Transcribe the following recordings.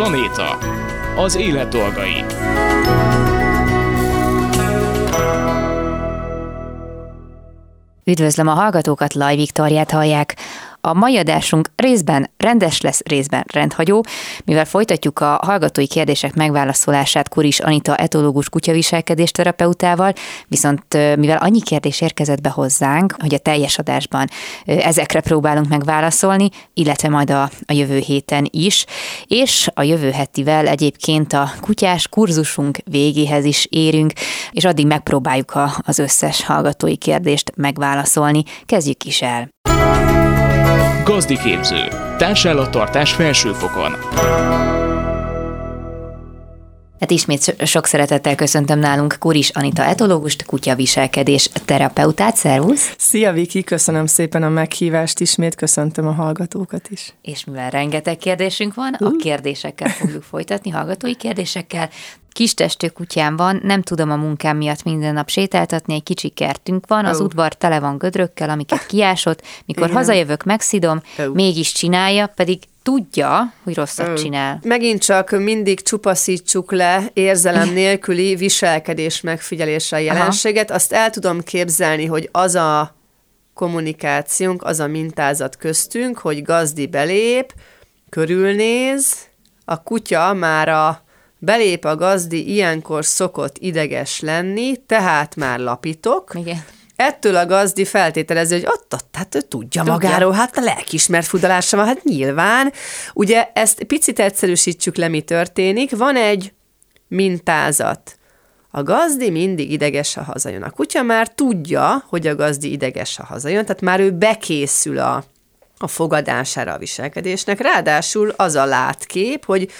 Planéta. Az élet dolgai. Üdvözlöm a hallgatókat, Laj Viktoriát hallják. A mai adásunk részben rendes lesz, részben rendhagyó, mivel folytatjuk a hallgatói kérdések megválaszolását Kuris Anita etológus kutyaviselkedés terapeutával, viszont mivel annyi kérdés érkezett be hozzánk, hogy a teljes adásban ezekre próbálunk megválaszolni, illetve majd a, a jövő héten is, és a jövő hetivel egyébként a kutyás kurzusunk végéhez is érünk, és addig megpróbáljuk a, az összes hallgatói kérdést megválaszolni. Kezdjük is el. Gazdiképző. Társállattartás felsőfokon. Hát ismét sok szeretettel köszöntöm nálunk Kuris Anita etológust, kutyaviselkedés terapeutát. Szervusz! Szia Viki, köszönöm szépen a meghívást, ismét köszöntöm a hallgatókat is. És mivel rengeteg kérdésünk van, a kérdésekkel fogjuk folytatni, hallgatói kérdésekkel. Kis testű kutyám van, nem tudom a munkám miatt minden nap sétáltatni, egy kicsi kertünk van, az oh. udvar tele van gödrökkel, amiket kiásott, mikor Igen. hazajövök, megszidom, oh. mégis csinálja, pedig tudja, hogy rosszat mm. csinál. Megint csak mindig csupaszítsuk le érzelem nélküli viselkedés megfigyelése a jelenséget. Aha. Azt el tudom képzelni, hogy az a kommunikációnk, az a mintázat köztünk, hogy gazdi belép, körülnéz, a kutya már a belép a gazdi, ilyenkor szokott ideges lenni, tehát már lapítok. Igen Ettől a gazdi feltételező, hogy ott, ott, hát ő tudja, tudja. magáról, hát a lelkismert fudalása van, hát nyilván. Ugye ezt picit egyszerűsítsük le, mi történik. Van egy mintázat. A gazdi mindig ideges, ha hazajön. A kutya már tudja, hogy a gazdi ideges, ha hazajön, tehát már ő bekészül a, a fogadására a viselkedésnek. Ráadásul az a látkép, hogy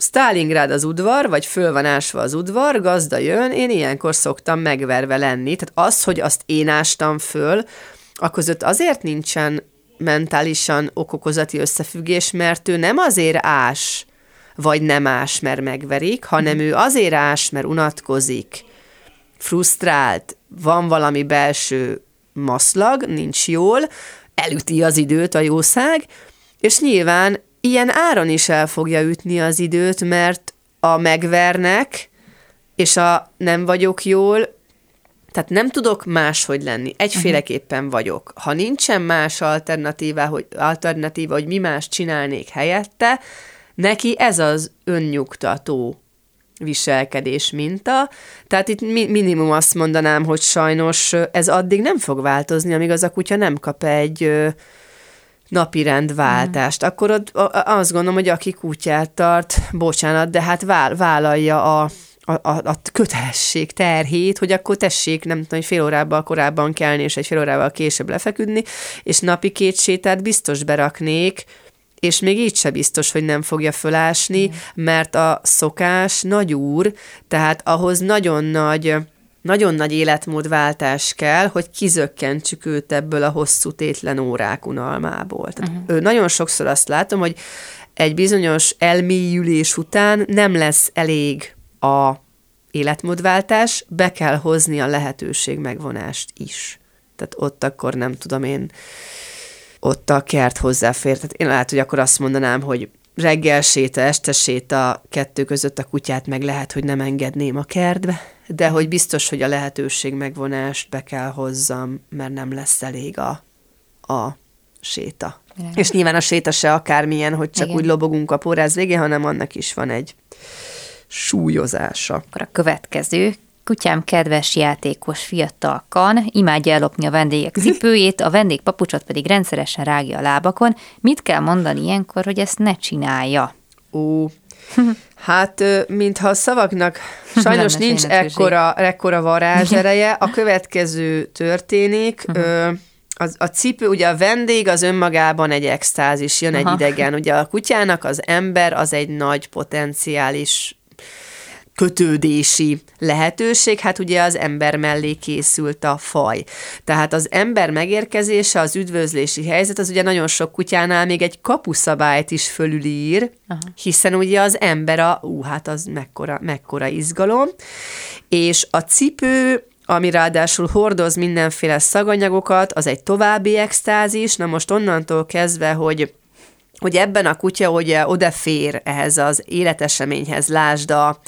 Stalingrad az udvar, vagy föl van ásva az udvar, gazda jön, én ilyenkor szoktam megverve lenni. Tehát az, hogy azt én ástam föl, a azért nincsen mentálisan okokozati összefüggés, mert ő nem azért ás, vagy nem ás, mert megverik, hanem ő azért ás, mert unatkozik, frusztrált, van valami belső maszlag, nincs jól, elüti az időt a jószág, és nyilván ilyen áron is el fogja ütni az időt, mert a megvernek, és a nem vagyok jól, tehát nem tudok máshogy lenni. Egyféleképpen mhm. vagyok. Ha nincsen más alternatíva, hogy, alternatíva, hogy mi más csinálnék helyette, neki ez az önnyugtató viselkedés minta. Tehát itt minimum azt mondanám, hogy sajnos ez addig nem fog változni, amíg az a kutya nem kap egy napi rendváltást, mm. akkor ott azt gondolom, hogy aki kutyát tart, bocsánat, de hát vállalja a, a, a, a kötelesség terhét, hogy akkor tessék, nem tudom, hogy fél órával korábban kelni, és egy fél órával később lefeküdni, és napi két sétát biztos beraknék, és még így se biztos, hogy nem fogja fölásni, mm. mert a szokás nagy úr, tehát ahhoz nagyon nagy nagyon nagy életmódváltás kell, hogy kizökkentsük őt ebből a hosszú tétlen órák unalmából. Tehát uh-huh. nagyon sokszor azt látom, hogy egy bizonyos elmélyülés után nem lesz elég a életmódváltás, be kell hozni a lehetőség megvonást is. Tehát ott akkor nem tudom én, ott a kert hozzáfér. Tehát én lehet, hogy akkor azt mondanám, hogy reggel séta, este séta, kettő között a kutyát meg lehet, hogy nem engedném a kertbe, de hogy biztos, hogy a lehetőség megvonást be kell hozzam, mert nem lesz elég a, a séta. Igen. És nyilván a séta se akármilyen, hogy csak Igen. úgy lobogunk a poráz végén, hanem annak is van egy súlyozása. Akkor a következő Kutyám kedves játékos fiatal kan, imádja ellopni a vendégek cipőjét, a vendég papucsot pedig rendszeresen rágja a lábakon. Mit kell mondani ilyenkor, hogy ezt ne csinálja? Ó, hát mintha a szavaknak sajnos nincs ekkora, ekkora varázsereje, a következő történik, uh-huh. az, a cipő, ugye a vendég az önmagában egy extázis, jön Aha. egy idegen. Ugye a kutyának az ember az egy nagy potenciális kötődési lehetőség, hát ugye az ember mellé készült a faj. Tehát az ember megérkezése, az üdvözlési helyzet, az ugye nagyon sok kutyánál még egy kapuszabályt is fölülír, Aha. hiszen ugye az ember a, ú, hát az mekkora, mekkora izgalom, és a cipő ami ráadásul hordoz mindenféle szaganyagokat, az egy további extázis, na most onnantól kezdve, hogy hogy ebben a kutya ugye odafér ehhez az életeseményhez, lásd a,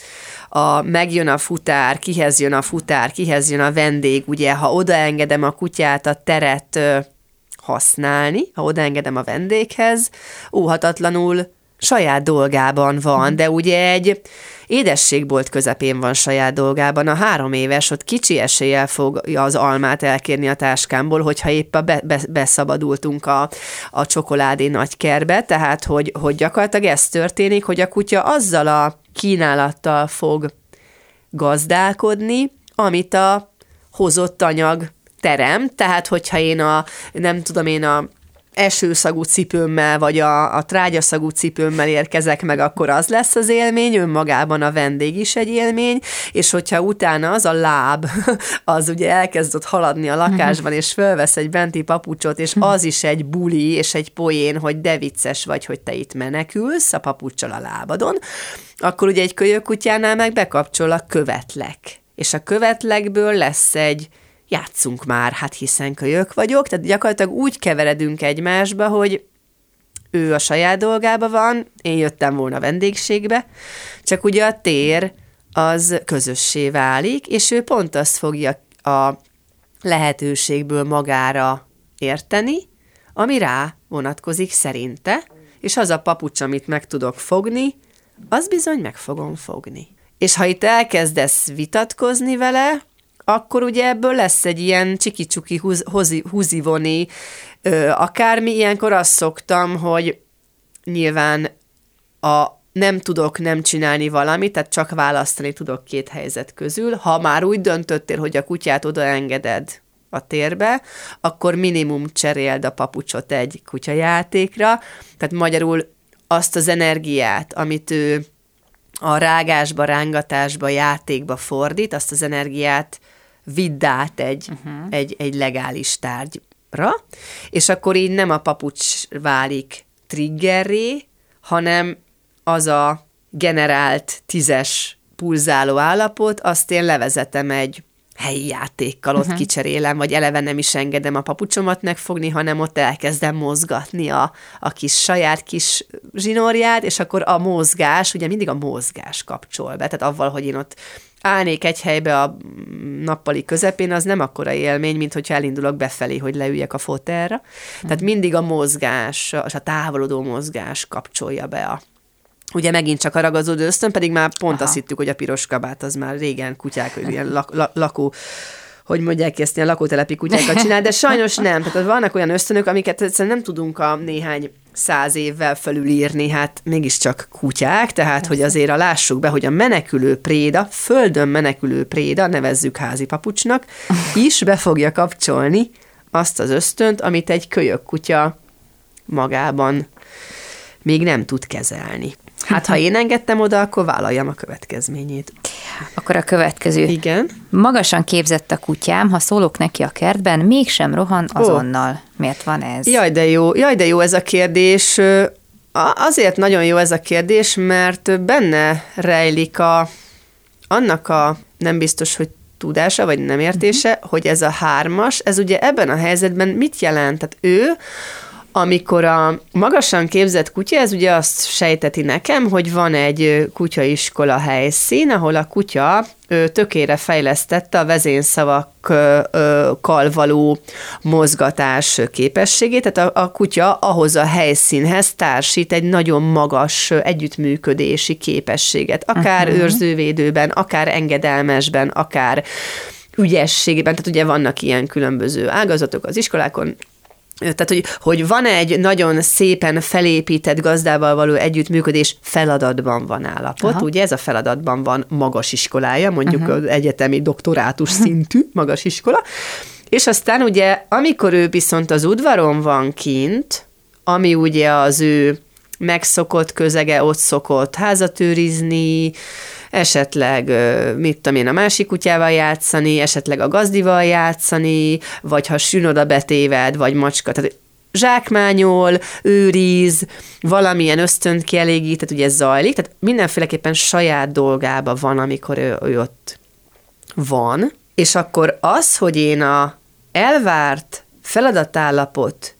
a megjön a futár, kihez jön a futár, kihez jön a vendég, ugye, ha odaengedem a kutyát a teret használni, ha odaengedem a vendéghez, óhatatlanul saját dolgában van, de ugye egy édességbolt közepén van saját dolgában, a három éves ott kicsi eséllyel fog az almát elkérni a táskámból, hogyha épp a be, be, beszabadultunk a, a csokoládé nagykerbe, tehát hogy, hogy gyakorlatilag ez történik, hogy a kutya azzal a kínálattal fog gazdálkodni, amit a hozott anyag terem, tehát hogyha én a, nem tudom én a esőszagú cipőmmel, vagy a, a trágyaszagú cipőmmel érkezek meg, akkor az lesz az élmény, önmagában a vendég is egy élmény, és hogyha utána az a láb, az ugye elkezdett haladni a lakásban, és fölvesz egy benti papucsot, és az is egy buli, és egy poén, hogy de vicces vagy, hogy te itt menekülsz a papucsal a lábadon, akkor ugye egy kölyökkutyánál meg bekapcsol a követlek. És a követlekből lesz egy játszunk már, hát hiszen kölyök vagyok, tehát gyakorlatilag úgy keveredünk egymásba, hogy ő a saját dolgába van, én jöttem volna vendégségbe, csak ugye a tér az közössé válik, és ő pont azt fogja a lehetőségből magára érteni, ami rá vonatkozik szerinte, és az a papucs, amit meg tudok fogni, az bizony meg fogom fogni. És ha itt elkezdesz vitatkozni vele, akkor ugye ebből lesz egy ilyen csiki-csuki húz, hozi, húzivoni, ö, akármi. Ilyenkor azt szoktam, hogy nyilván a nem tudok nem csinálni valamit, tehát csak választani tudok két helyzet közül. Ha már úgy döntöttél, hogy a kutyát odaengeded a térbe, akkor minimum cseréld a papucsot egy kutyajátékra, tehát magyarul azt az energiát, amit ő a rágásba, rángatásba, játékba fordít, azt az energiát vidd át egy, uh-huh. egy, egy legális tárgyra, és akkor így nem a papucs válik triggerré, hanem az a generált tízes pulzáló állapot, azt én levezetem egy helyi játékkal, ott uh-huh. kicserélem, vagy eleve nem is engedem a papucsomat megfogni, hanem ott elkezdem mozgatni a, a kis saját kis zsinórját, és akkor a mozgás, ugye mindig a mozgás kapcsol be, tehát avval, hogy én ott állnék egy helybe a nappali közepén, az nem akkora élmény, mint hogyha elindulok befelé, hogy leüljek a fotelra. Tehát mindig a mozgás, a távolodó mozgás kapcsolja be a, Ugye megint csak a ragazódó ösztön, pedig már pont Aha. azt hittük, hogy a piros kabát az már régen kutyák, ilyen lak, lak, lakó hogy mondják ezt, ilyen lakótelepi kutyákat csinál, de sajnos nem. Tehát vannak olyan ösztönök, amiket egyszerűen nem tudunk a néhány száz évvel felülírni, hát mégiscsak kutyák, tehát hogy azért a lássuk be, hogy a menekülő préda, földön menekülő préda, nevezzük házi papucsnak, is be fogja kapcsolni azt az ösztönt, amit egy kölyök kutya magában még nem tud kezelni. Hát, ha én engedtem oda, akkor vállaljam a következményét. Akkor a következő. Igen. Magasan képzett a kutyám, ha szólok neki a kertben, mégsem rohan azonnal. Oh. Miért van ez? Jaj, de jó, jaj, de jó ez a kérdés. Azért nagyon jó ez a kérdés, mert benne rejlik a, annak a, nem biztos, hogy tudása, vagy nem értése, uh-huh. hogy ez a hármas, ez ugye ebben a helyzetben mit jelent? Tehát ő amikor a magasan képzett kutya, ez ugye azt sejteti nekem, hogy van egy kutyaiskola helyszín, ahol a kutya tökére fejlesztette a vezényszavakkal való mozgatás képességét, tehát a, a kutya ahhoz a helyszínhez társít egy nagyon magas együttműködési képességet, akár uh-huh. őrzővédőben, akár engedelmesben, akár ügyességében, tehát ugye vannak ilyen különböző ágazatok az iskolákon, tehát, hogy, hogy van egy nagyon szépen felépített gazdával való együttműködés, feladatban van állapot, Aha. ugye ez a feladatban van magas iskolája, mondjuk uh-huh. az egyetemi doktorátus uh-huh. szintű magas iskola, és aztán ugye, amikor ő viszont az udvaron van kint, ami ugye az ő megszokott közege, ott szokott házat őrizni, esetleg, mit tudom én, a másik kutyával játszani, esetleg a gazdival játszani, vagy ha sűn betéved, vagy macska, tehát zsákmányol, őriz, valamilyen ösztönt kielégít, tehát ugye ez zajlik, tehát mindenféleképpen saját dolgába van, amikor ő, ő ott van, és akkor az, hogy én a elvárt feladatállapot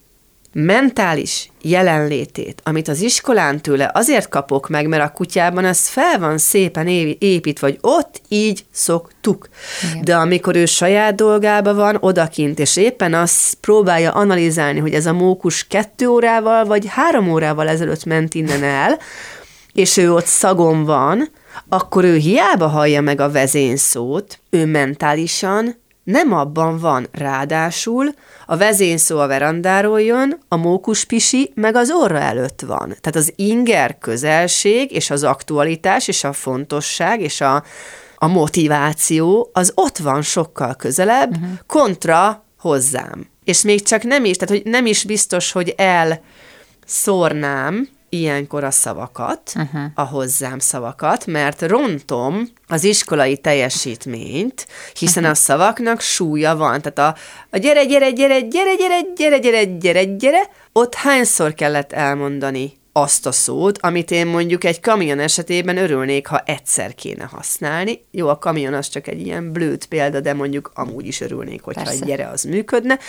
mentális jelenlétét, amit az iskolán tőle azért kapok meg, mert a kutyában ez fel van szépen épít, vagy ott így szoktuk. Igen. De amikor ő saját dolgába van, odakint, és éppen azt próbálja analizálni, hogy ez a mókus kettő órával, vagy három órával ezelőtt ment innen el, és ő ott szagon van, akkor ő hiába hallja meg a vezényszót, ő mentálisan nem abban van, ráadásul a vezényszó a verandáról jön, a mókuspisi meg az orra előtt van. Tehát az inger közelség és az aktualitás és a fontosság és a, a motiváció az ott van sokkal közelebb, uh-huh. kontra hozzám. És még csak nem is, tehát hogy nem is biztos, hogy el szórnám, ilyenkor a szavakat, uh-huh. a hozzám szavakat, mert rontom az iskolai teljesítményt, hiszen uh-huh. a szavaknak súlya van. Tehát a, a gyere, gyere, gyere, gyere, gyere, gyere, gyere, gyere, gyere, ott hányszor kellett elmondani azt a szót, amit én mondjuk egy kamion esetében örülnék, ha egyszer kéne használni. Jó, a kamion az csak egy ilyen blőtt példa, de mondjuk amúgy is örülnék, hogyha Persze. egy gyere az működne.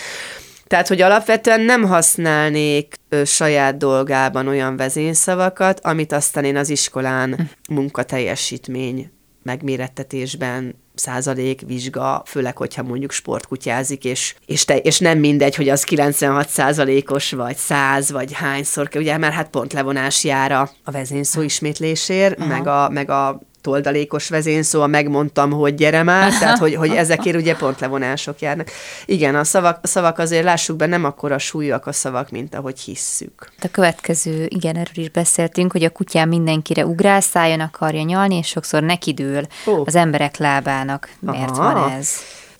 Tehát, hogy alapvetően nem használnék ö, saját dolgában olyan vezényszavakat, amit aztán én az iskolán hm. munkateljesítmény megmérettetésben százalék vizsga, főleg, hogyha mondjuk sportkutyázik, és, és, te, és nem mindegy, hogy az 96 százalékos, vagy 100, vagy hányszor, ugye már hát pont levonás jár a, vezényszó ismétlésért, meg a, meg a toldalékos vezényszó, a megmondtam, hogy gyere már, tehát hogy, hogy ezekért ugye pont levonások járnak. Igen, a szavak, a szavak azért lássuk be, nem akkora súlyok a szavak, mint ahogy hisszük. A következő, igen, erről is beszéltünk, hogy a kutyám mindenkire ugrál, szájon akarja nyalni, és sokszor nekidől oh. az emberek lábának. Miért Aha. van ez?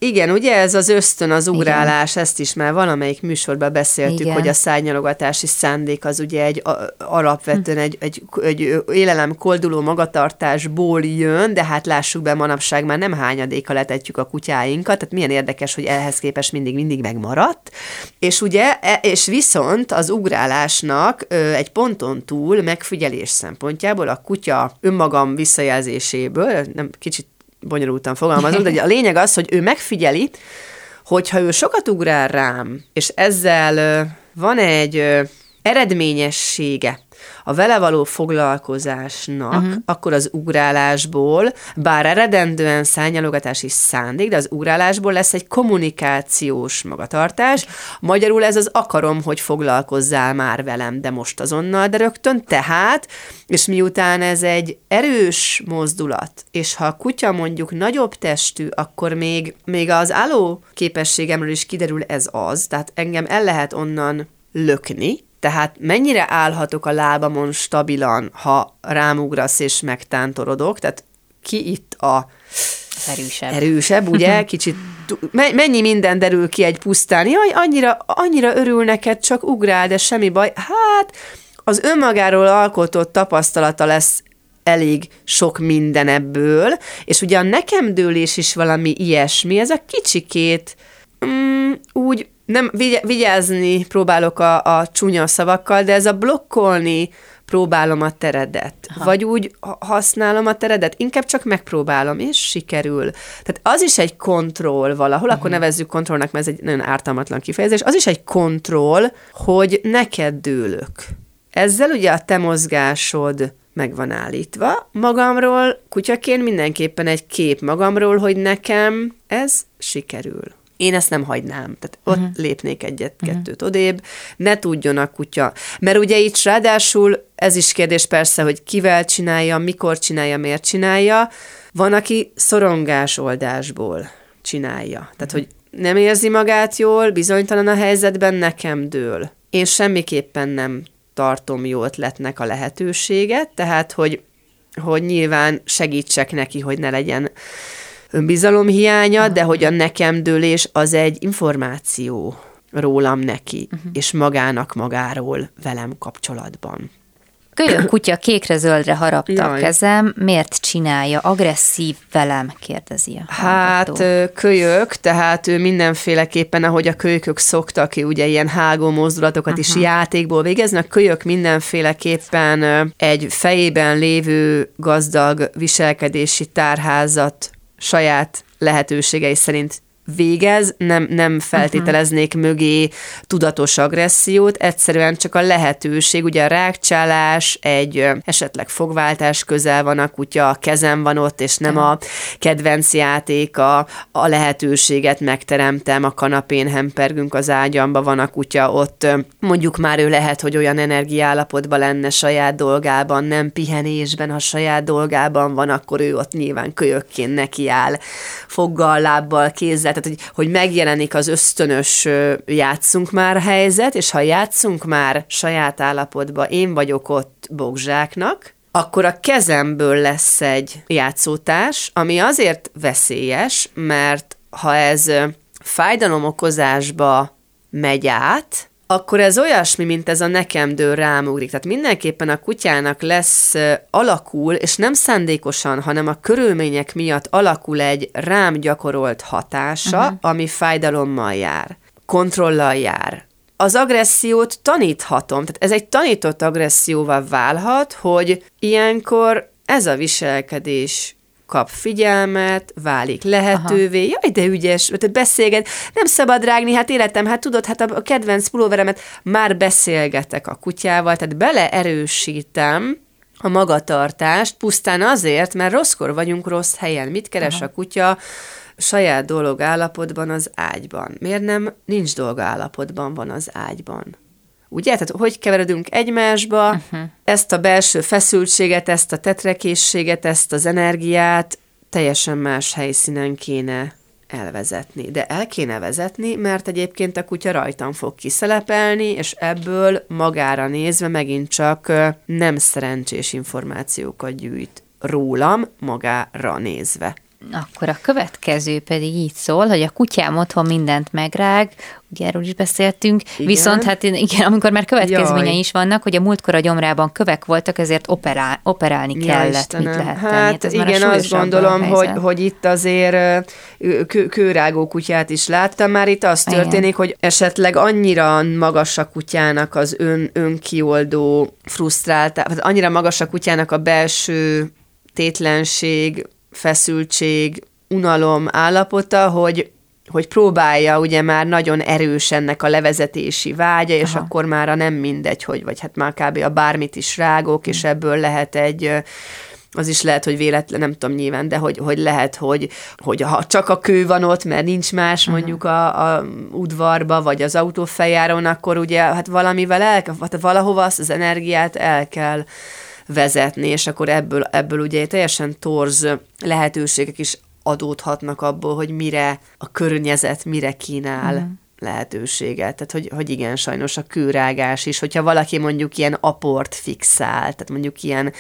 Igen, ugye ez az ösztön, az ugrálás, Igen. ezt is már valamelyik műsorban beszéltük, Igen. hogy a szárnyalogatási szándék az ugye egy a, alapvetően hm. egy, egy, egy élelem kolduló magatartásból jön, de hát lássuk be, manapság már nem hányadéka letetjük a kutyáinkat, tehát milyen érdekes, hogy ehhez képest mindig, mindig megmaradt. És ugye, e, és viszont az ugrálásnak egy ponton túl megfigyelés szempontjából a kutya önmagam visszajelzéséből, nem kicsit bonyolultan fogalmazom, de a lényeg az, hogy ő megfigyeli, hogyha ő sokat ugrál rám, és ezzel van egy eredményessége a vele való foglalkozásnak, uh-huh. akkor az ugrálásból, bár eredendően szányalogatási szándék, de az ugrálásból lesz egy kommunikációs magatartás. Magyarul ez az akarom, hogy foglalkozzál már velem, de most azonnal, de rögtön. Tehát, és miután ez egy erős mozdulat, és ha a kutya mondjuk nagyobb testű, akkor még, még az álló képességemről is kiderül ez az, tehát engem el lehet onnan lökni, tehát mennyire állhatok a lábamon stabilan, ha rámugrasz és megtántorodok, tehát ki itt a erősebb, erősebb ugye, kicsit mennyi minden derül ki egy pusztán, jaj, annyira, annyira örül neked, csak ugrál, de semmi baj. Hát, az önmagáról alkotott tapasztalata lesz elég sok minden ebből, és ugye a nekem dőlés is valami ilyesmi, ez a kicsikét mm, úgy nem vigyázni próbálok a, a csúnya szavakkal, de ez a blokkolni próbálom a teredet. Aha. Vagy úgy használom a teredet, inkább csak megpróbálom, és sikerül. Tehát az is egy kontroll valahol, uh-huh. akkor mhm. nevezzük kontrollnak, mert ez egy nagyon ártalmatlan kifejezés, az is egy kontroll, hogy neked dőlök. Ezzel ugye a te mozgásod meg van állítva. Magamról, kutyaként mindenképpen egy kép magamról, hogy nekem ez sikerül. Én ezt nem hagynám. Tehát ott uh-huh. lépnék egyet-kettőt uh-huh. odébb, ne tudjon a kutya. Mert ugye itt ráadásul ez is kérdés persze, hogy kivel csinálja, mikor csinálja, miért csinálja. Van, aki szorongás oldásból csinálja. Tehát, uh-huh. hogy nem érzi magát jól, bizonytalan a helyzetben, nekem dől. Én semmiképpen nem tartom jó ötletnek a lehetőséget, tehát, hogy, hogy nyilván segítsek neki, hogy ne legyen önbizalom hiánya, de hogy a nekem dőlés az egy információ rólam neki, uh-huh. és magának magáról velem kapcsolatban. Kölyök kutya kékre-zöldre harapta Jaj. a kezem, miért csinálja? Agresszív velem, kérdezi a Hát kölyök, tehát ő mindenféleképpen, ahogy a kölykök szoktak, ugye ilyen hágó mozdulatokat Aha. is játékból végeznek, kölyök mindenféleképpen egy fejében lévő gazdag viselkedési tárházat saját lehetőségei szerint végez, nem, nem feltételeznék uh-huh. mögé tudatos agressziót, egyszerűen csak a lehetőség, ugye a rákcsálás, egy esetleg fogváltás közel van a kutya, a kezem van ott, és nem a kedvenc játéka, a lehetőséget megteremtem, a kanapén hempergünk az ágyamba, van a kutya ott, mondjuk már ő lehet, hogy olyan energiállapotban lenne saját dolgában, nem pihenésben, ha saját dolgában van, akkor ő ott nyilván kölyökként nekiáll, foggal, lábbal, kézzel, tehát hogy, hogy megjelenik az ösztönös játszunk már helyzet, és ha játszunk már saját állapotba, én vagyok ott bogzsáknak, akkor a kezemből lesz egy játszótárs, ami azért veszélyes, mert ha ez fájdalomokozásba megy át, akkor ez olyasmi, mint ez a nekem dől rámugrik. Tehát mindenképpen a kutyának lesz alakul, és nem szándékosan, hanem a körülmények miatt alakul egy rám gyakorolt hatása, uh-huh. ami fájdalommal jár, kontrollal jár. Az agressziót taníthatom, tehát ez egy tanított agresszióval válhat, hogy ilyenkor ez a viselkedés kap figyelmet, válik lehetővé, Aha. jaj, de ügyes, tehát beszélget, nem szabad rágni, hát életem, hát tudod, hát a kedvenc pulóveremet már beszélgetek a kutyával, tehát beleerősítem a magatartást, pusztán azért, mert rosszkor vagyunk rossz helyen. Mit keres Aha. a kutya? saját dolog állapotban az ágyban. Miért nem nincs dolga állapotban van az ágyban? Ugye? Tehát hogy keveredünk egymásba, uh-huh. ezt a belső feszültséget, ezt a tetrekészséget, ezt az energiát teljesen más helyszínen kéne elvezetni. De el kéne vezetni, mert egyébként a kutya rajtam fog kiszelepelni, és ebből magára nézve megint csak nem szerencsés információkat gyűjt rólam magára nézve. Akkor a következő pedig így szól, hogy a kutyám otthon mindent megrág, ugye erről is beszéltünk, igen. viszont hát igen, amikor már következményei Jaj. is vannak, hogy a múltkor a gyomrában kövek voltak, ezért operál, operálni ja, kellett, Istenem. mit lehet tenni. Hát ez igen, azt gondolom, hogy, hogy itt azért kő, kőrágó kutyát is láttam, már itt az történik, igen. hogy esetleg annyira magas a kutyának az ön, önkioldó frusztrált, tehát annyira magas a kutyának a belső tétlenség, feszültség, unalom állapota, hogy hogy próbálja ugye már nagyon erős ennek a levezetési vágya, és Aha. akkor már a nem mindegy, hogy vagy hát már kb. a bármit is rágok, és hm. ebből lehet egy az is lehet, hogy véletlen, nem tudom nyilván, de hogy, hogy lehet, hogy, hogy ha csak a kő van ott, mert nincs más mondjuk a, a udvarba, vagy az autófejáron, akkor ugye hát valamivel el, valahova azt az energiát el kell vezetni, és akkor ebből, ebből ugye teljesen torz lehetőségek is adódhatnak abból, hogy mire a környezet mire kínál mm. lehetőséget. Tehát, hogy, hogy igen, sajnos a kőrágás is, hogyha valaki mondjuk ilyen aport fixál, tehát mondjuk ilyen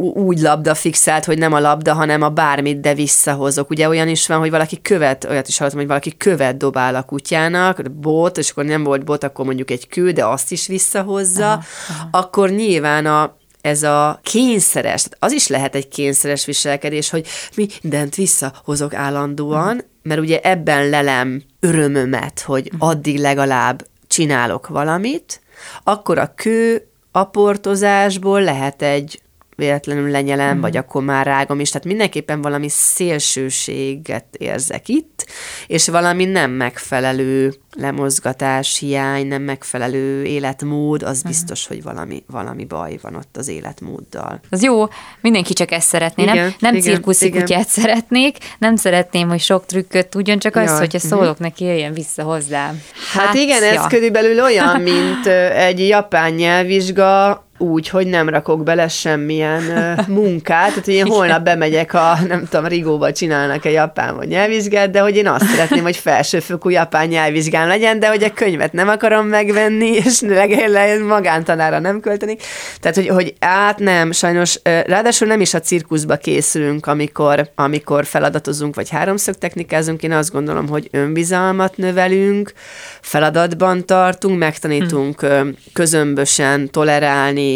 úgy labda fixált, hogy nem a labda, hanem a bármit, de visszahozok. Ugye olyan is van, hogy valaki követ, olyat is hallottam, hogy valaki követ dobál a kutyának, bot, és akkor nem volt bot, akkor mondjuk egy kő, de azt is visszahozza, aha, aha. akkor nyilván a, ez a kényszeres, az is lehet egy kényszeres viselkedés, hogy mindent visszahozok állandóan, mert ugye ebben lelem örömömet, hogy addig legalább csinálok valamit, akkor a kő aportozásból lehet egy véletlenül lenyelem, mm. vagy akkor már rágom is. Tehát mindenképpen valami szélsőséget érzek itt, és valami nem megfelelő lemozgatás, hiány, nem megfelelő életmód, az uh-huh. biztos, hogy valami, valami baj van ott az életmóddal. Az jó, mindenki csak ezt szeretné, igen, nem, nem igen, cirkuszi kutyát szeretnék, nem szeretném, hogy sok trükköt tudjon, csak ja, az, hogyha uh-huh. szólok neki, jöjjön vissza hozzám. Hát, hát igen, ja. ez körülbelül olyan, mint egy japán nyelvvizsga, úgy, hogy nem rakok bele semmilyen munkát, tehát hogy én holnap bemegyek a, nem tudom, Rigóba csinálnak egy japán vagy nyelvvizsgát, de hogy én azt szeretném, hogy felsőfokú japán nyelvvizsgán legyen, de hogy a könyvet nem akarom megvenni, és legalább magántanára nem költeni. Tehát, hogy, hogy át nem, sajnos, ráadásul nem is a cirkuszba készülünk, amikor, amikor feladatozunk, vagy háromszög technikázunk, én azt gondolom, hogy önbizalmat növelünk, feladatban tartunk, megtanítunk hmm. közömbösen tolerálni,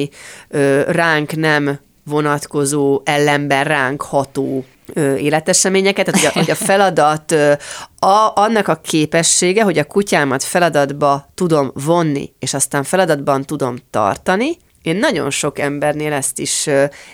ránk nem vonatkozó, ellenben ránk ható életeseményeket, tehát hogy a, hogy a feladat, a, annak a képessége, hogy a kutyámat feladatba tudom vonni, és aztán feladatban tudom tartani, én nagyon sok embernél ezt is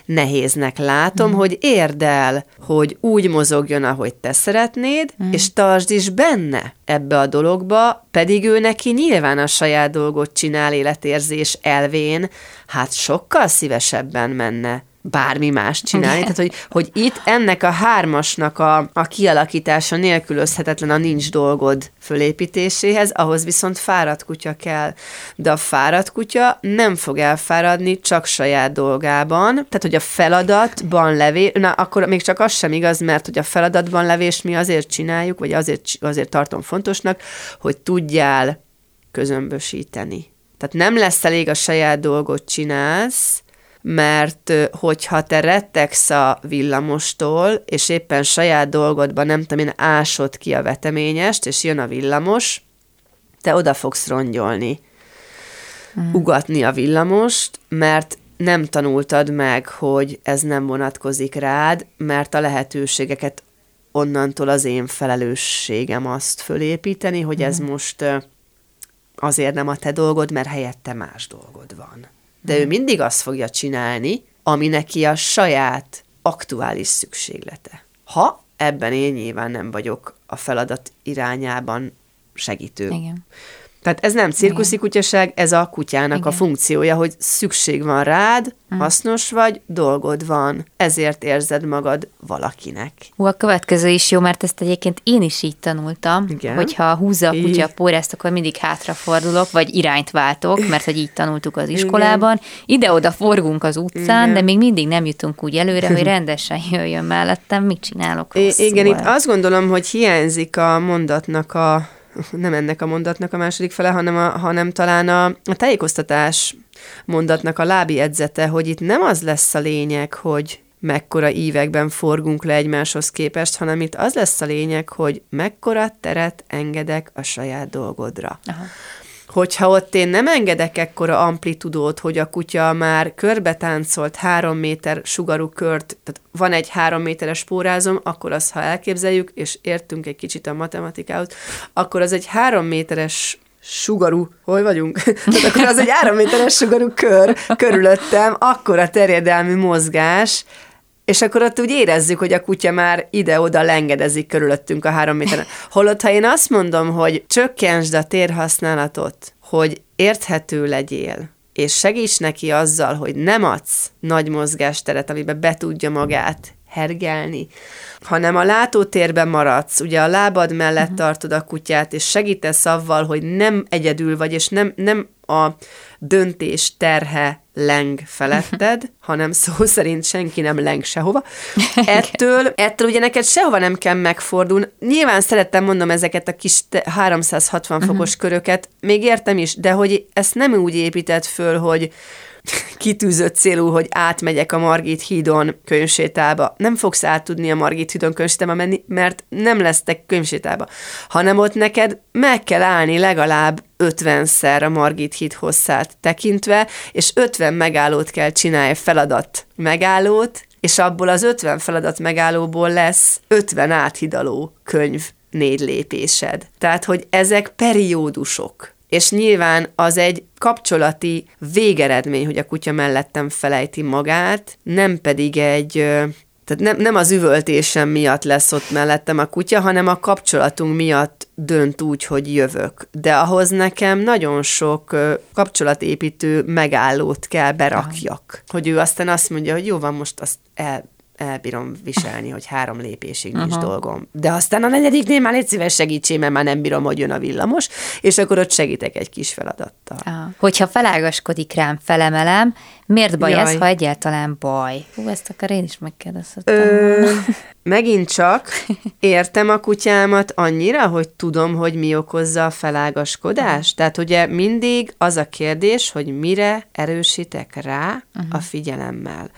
nehéznek látom, mm. hogy érdel, hogy úgy mozogjon, ahogy te szeretnéd, mm. és tartsd is benne ebbe a dologba, pedig ő neki nyilván a saját dolgot csinál életérzés elvén, hát sokkal szívesebben menne bármi más csinálni. Tehát, hogy, hogy itt ennek a hármasnak a, a kialakítása nélkülözhetetlen a nincs dolgod fölépítéséhez, ahhoz viszont fáradt kutya kell. De a fáradt kutya nem fog elfáradni csak saját dolgában, tehát, hogy a feladatban levés, na akkor még csak az sem igaz, mert hogy a feladatban levés mi azért csináljuk, vagy azért, azért tartom fontosnak, hogy tudjál közömbösíteni. Tehát nem lesz elég a saját dolgot csinálsz, mert hogyha te rettegsz a villamostól, és éppen saját dolgodban, nem tudom én, ásod ki a veteményest, és jön a villamos, te oda fogsz rongyolni, mm. ugatni a villamost, mert nem tanultad meg, hogy ez nem vonatkozik rád, mert a lehetőségeket onnantól az én felelősségem azt fölépíteni, hogy ez mm. most azért nem a te dolgod, mert helyette más dolgod van de ő mindig azt fogja csinálni, ami neki a saját aktuális szükséglete. Ha ebben én nyilván nem vagyok a feladat irányában segítő. Igen. Tehát ez nem cirkuszi kutyaság, ez a kutyának Igen. a funkciója, hogy szükség van rád, mm. hasznos vagy, dolgod van, ezért érzed magad valakinek. Hú, a következő is jó, mert ezt egyébként én is így tanultam, Igen. hogyha húzza a kutya a pórezt, akkor mindig hátrafordulok, vagy irányt váltok, mert hogy így tanultuk az iskolában. Ide-oda forgunk az utcán, Igen. de még mindig nem jutunk úgy előre, hogy rendesen jöjjön mellettem, mit csinálok rosszul. Igen, itt azt gondolom, hogy hiányzik a mondatnak a nem ennek a mondatnak a második fele, hanem, a, hanem talán a, a tájékoztatás mondatnak a lábi edzete, hogy itt nem az lesz a lényeg, hogy mekkora ívekben forgunk le egymáshoz képest, hanem itt az lesz a lényeg, hogy mekkora teret engedek a saját dolgodra. Aha hogyha ott én nem engedek ekkora amplitudót, hogy a kutya már körbe táncolt három méter sugarú kört, tehát van egy három méteres spórázom, akkor az, ha elképzeljük, és értünk egy kicsit a matematikához, akkor az egy három méteres sugarú, hol vagyunk? Tehát akkor az egy három méteres sugarú kör körülöttem, akkor a terjedelmi mozgás, és akkor ott úgy érezzük, hogy a kutya már ide-oda lengedezik körülöttünk a három méteren. Holott, ha én azt mondom, hogy csökkentsd a térhasználatot, hogy érthető legyél, és segíts neki azzal, hogy nem adsz nagy mozgásteret, amiben be tudja magát hergelni, hanem a látótérben maradsz, ugye a lábad mellett uh-huh. tartod a kutyát, és segítesz avval, hogy nem egyedül vagy, és nem, nem a döntés terhe leng feletted, hanem szó szerint senki nem leng sehova. Ettől, ettől ugye neked sehova nem kell megfordulni. Nyilván szerettem mondom ezeket a kis 360 uh-huh. fokos köröket, még értem is, de hogy ezt nem úgy épített föl, hogy kitűzött célú, hogy átmegyek a Margit hídon könyvsétába. Nem fogsz át tudni a Margit hídon könyvsétába menni, mert nem lesztek könyvsétába, hanem ott neked meg kell állni legalább 50-szer a Margit híd hosszát tekintve, és 50 megállót kell csinálni, feladat megállót, és abból az 50 feladat megállóból lesz 50 áthidaló könyv négy lépésed. Tehát, hogy ezek periódusok és nyilván az egy kapcsolati végeredmény, hogy a kutya mellettem felejti magát, nem pedig egy tehát nem, nem az üvöltésem miatt lesz ott mellettem a kutya, hanem a kapcsolatunk miatt dönt úgy, hogy jövök. De ahhoz nekem nagyon sok kapcsolatépítő megállót kell berakjak. Hogy ő aztán azt mondja, hogy jó van, most azt el, elbírom viselni, hogy három lépésig nincs uh-huh. dolgom. De aztán a negyediknél már egy szíves segítség, mert már nem bírom, hogy jön a villamos, és akkor ott segítek egy kis feladattal. Aha. Hogyha felágaskodik rám, felemelem, miért baj Jaj. ez, ha egyáltalán baj? Hú, ezt akár én is megkérdezhetem. Ö, megint csak értem a kutyámat annyira, hogy tudom, hogy mi okozza a felágaskodást. Tehát ugye mindig az a kérdés, hogy mire erősítek rá uh-huh. a figyelemmel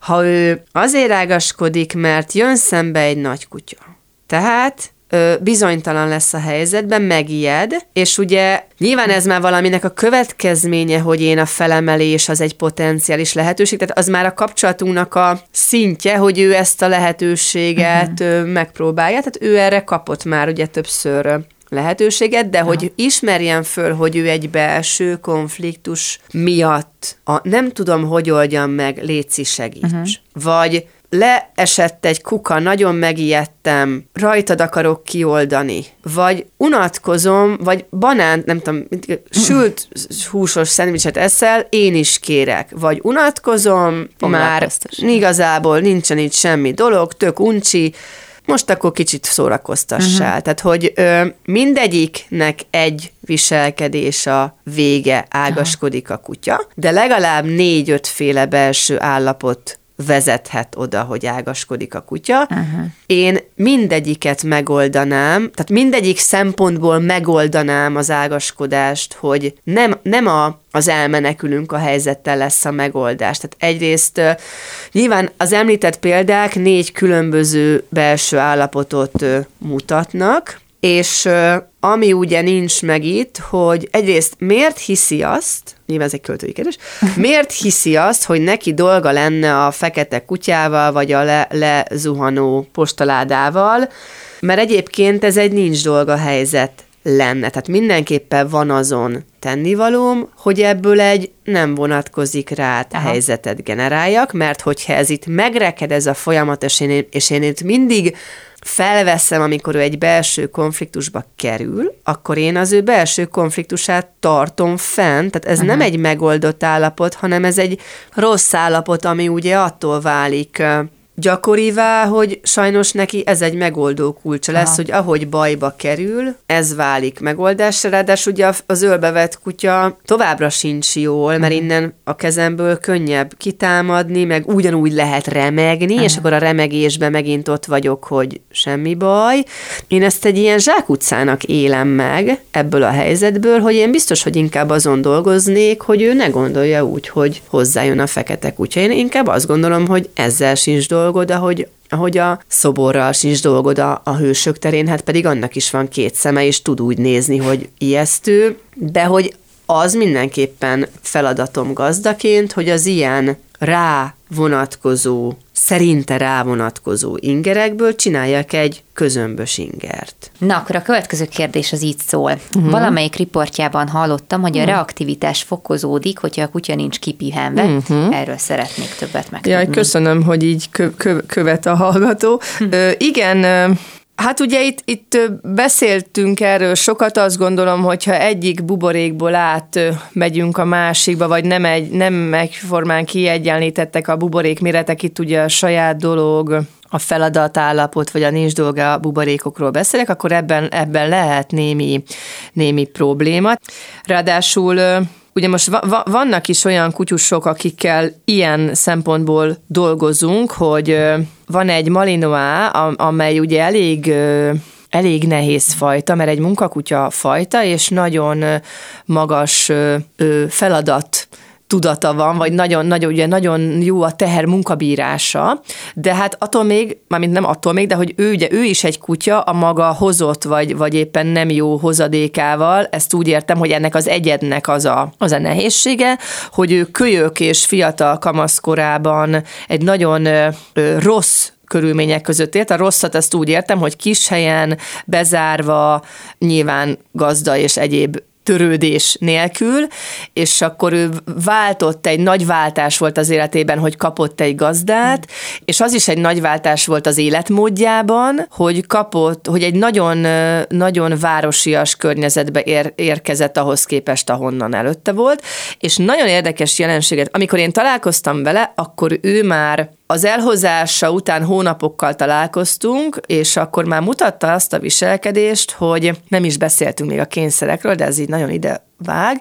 ha ő azért ágaskodik, mert jön szembe egy nagy kutya. Tehát ö, bizonytalan lesz a helyzetben, megijed, és ugye nyilván ez már valaminek a következménye, hogy én a felemelés az egy potenciális lehetőség, tehát az már a kapcsolatunknak a szintje, hogy ő ezt a lehetőséget uh-huh. megpróbálja, tehát ő erre kapott már ugye többször lehetőséget, de Aha. hogy ismerjen föl, hogy ő egy belső konfliktus miatt a, nem tudom, hogy oldjam meg, léci segíts. Uh-huh. Vagy leesett egy kuka, nagyon megijedtem, rajtad akarok kioldani, vagy unatkozom, vagy banánt, nem tudom, sült húsos szendvicset eszel, én is kérek, vagy unatkozom, már igazából nincsen itt semmi dolog, tök uncsi, most akkor kicsit szórakoztassál. Uh-huh. Tehát, hogy ö, mindegyiknek egy viselkedés a vége ágaskodik a kutya, de legalább négy-öt féle belső állapot vezethet oda, hogy ágaskodik a kutya. Uh-huh. Én mindegyiket megoldanám, tehát mindegyik szempontból megoldanám az ágaskodást, hogy nem, nem a, az elmenekülünk a helyzettel lesz a megoldás. Tehát egyrészt nyilván az említett példák négy különböző belső állapotot mutatnak, és ami ugye nincs meg itt, hogy egyrészt miért hiszi azt, nyilván ez egy költői kérdés, miért hiszi azt, hogy neki dolga lenne a fekete kutyával, vagy a le, lezuhanó postaládával, mert egyébként ez egy nincs dolga helyzet lenne. Tehát mindenképpen van azon tennivalóm, hogy ebből egy nem vonatkozik rá helyzetet generáljak, mert hogyha ez itt megreked ez a folyamat, és én, és én itt mindig felveszem, amikor ő egy belső konfliktusba kerül, akkor én az ő belső konfliktusát tartom fent, tehát ez uh-huh. nem egy megoldott állapot, hanem ez egy rossz állapot, ami ugye attól válik gyakorivá, hogy sajnos neki ez egy megoldó kulcsa lesz, Aha. hogy ahogy bajba kerül, ez válik megoldásra, ráadásul ugye az ölbevett kutya továbbra sincs jól, mert uh-huh. innen a kezemből könnyebb kitámadni, meg ugyanúgy lehet remegni, uh-huh. és akkor a remegésben megint ott vagyok, hogy semmi baj. Én ezt egy ilyen zsákutcának élem meg ebből a helyzetből, hogy én biztos, hogy inkább azon dolgoznék, hogy ő ne gondolja úgy, hogy hozzájön a fekete kutya. Én inkább azt gondolom, hogy ezzel sincs dolgozni, dolgod, ahogy, ahogy a szoborral sincs dolgod a, a hősök terén, hát pedig annak is van két szeme, és tud úgy nézni, hogy ijesztő, de hogy az mindenképpen feladatom gazdaként, hogy az ilyen rá vonatkozó szerinte rávonatkozó ingerekből csinálják egy közömbös ingert. Na, akkor a következő kérdés az így szól. Uh-huh. Valamelyik riportjában hallottam, hogy a uh-huh. reaktivitás fokozódik, hogyha a kutya nincs kipihenve. Uh-huh. Erről szeretnék többet megtudni. Jaj, köszönöm, hogy így kö- kö- követ a hallgató. Uh-huh. Ö, igen, Hát ugye itt, itt beszéltünk erről sokat, azt gondolom, hogyha egyik buborékból át megyünk a másikba, vagy nem, egy, nem egyformán kiegyenlítettek a buborék méretek, itt ugye a saját dolog, a feladatállapot, vagy a nincs dolga a buborékokról beszélek, akkor ebben, ebben lehet némi, némi probléma. Ráadásul Ugye most va- vannak is olyan kutyusok, akikkel ilyen szempontból dolgozunk, hogy van egy malinois, amely ugye elég elég nehéz fajta, mert egy munkakutya fajta, és nagyon magas feladat tudata van, vagy nagyon, nagyon, ugye nagyon jó a teher munkabírása, de hát attól még, mármint nem attól még, de hogy ő, ugye, ő is egy kutya a maga hozott, vagy, vagy éppen nem jó hozadékával, ezt úgy értem, hogy ennek az egyednek az a, az a nehézsége, hogy ő kölyök és fiatal kamaszkorában egy nagyon ö, rossz körülmények között élt. A rosszat ezt úgy értem, hogy kis helyen, bezárva, nyilván gazda és egyéb törődés nélkül, és akkor ő váltott, egy nagy váltás volt az életében, hogy kapott egy gazdát, és az is egy nagy váltás volt az életmódjában, hogy kapott, hogy egy nagyon, nagyon városias környezetbe ér, érkezett ahhoz képest, ahonnan előtte volt, és nagyon érdekes jelenséget, amikor én találkoztam vele, akkor ő már az elhozása után hónapokkal találkoztunk, és akkor már mutatta azt a viselkedést, hogy nem is beszéltünk még a kényszerekről, de ez így nagyon ide vág,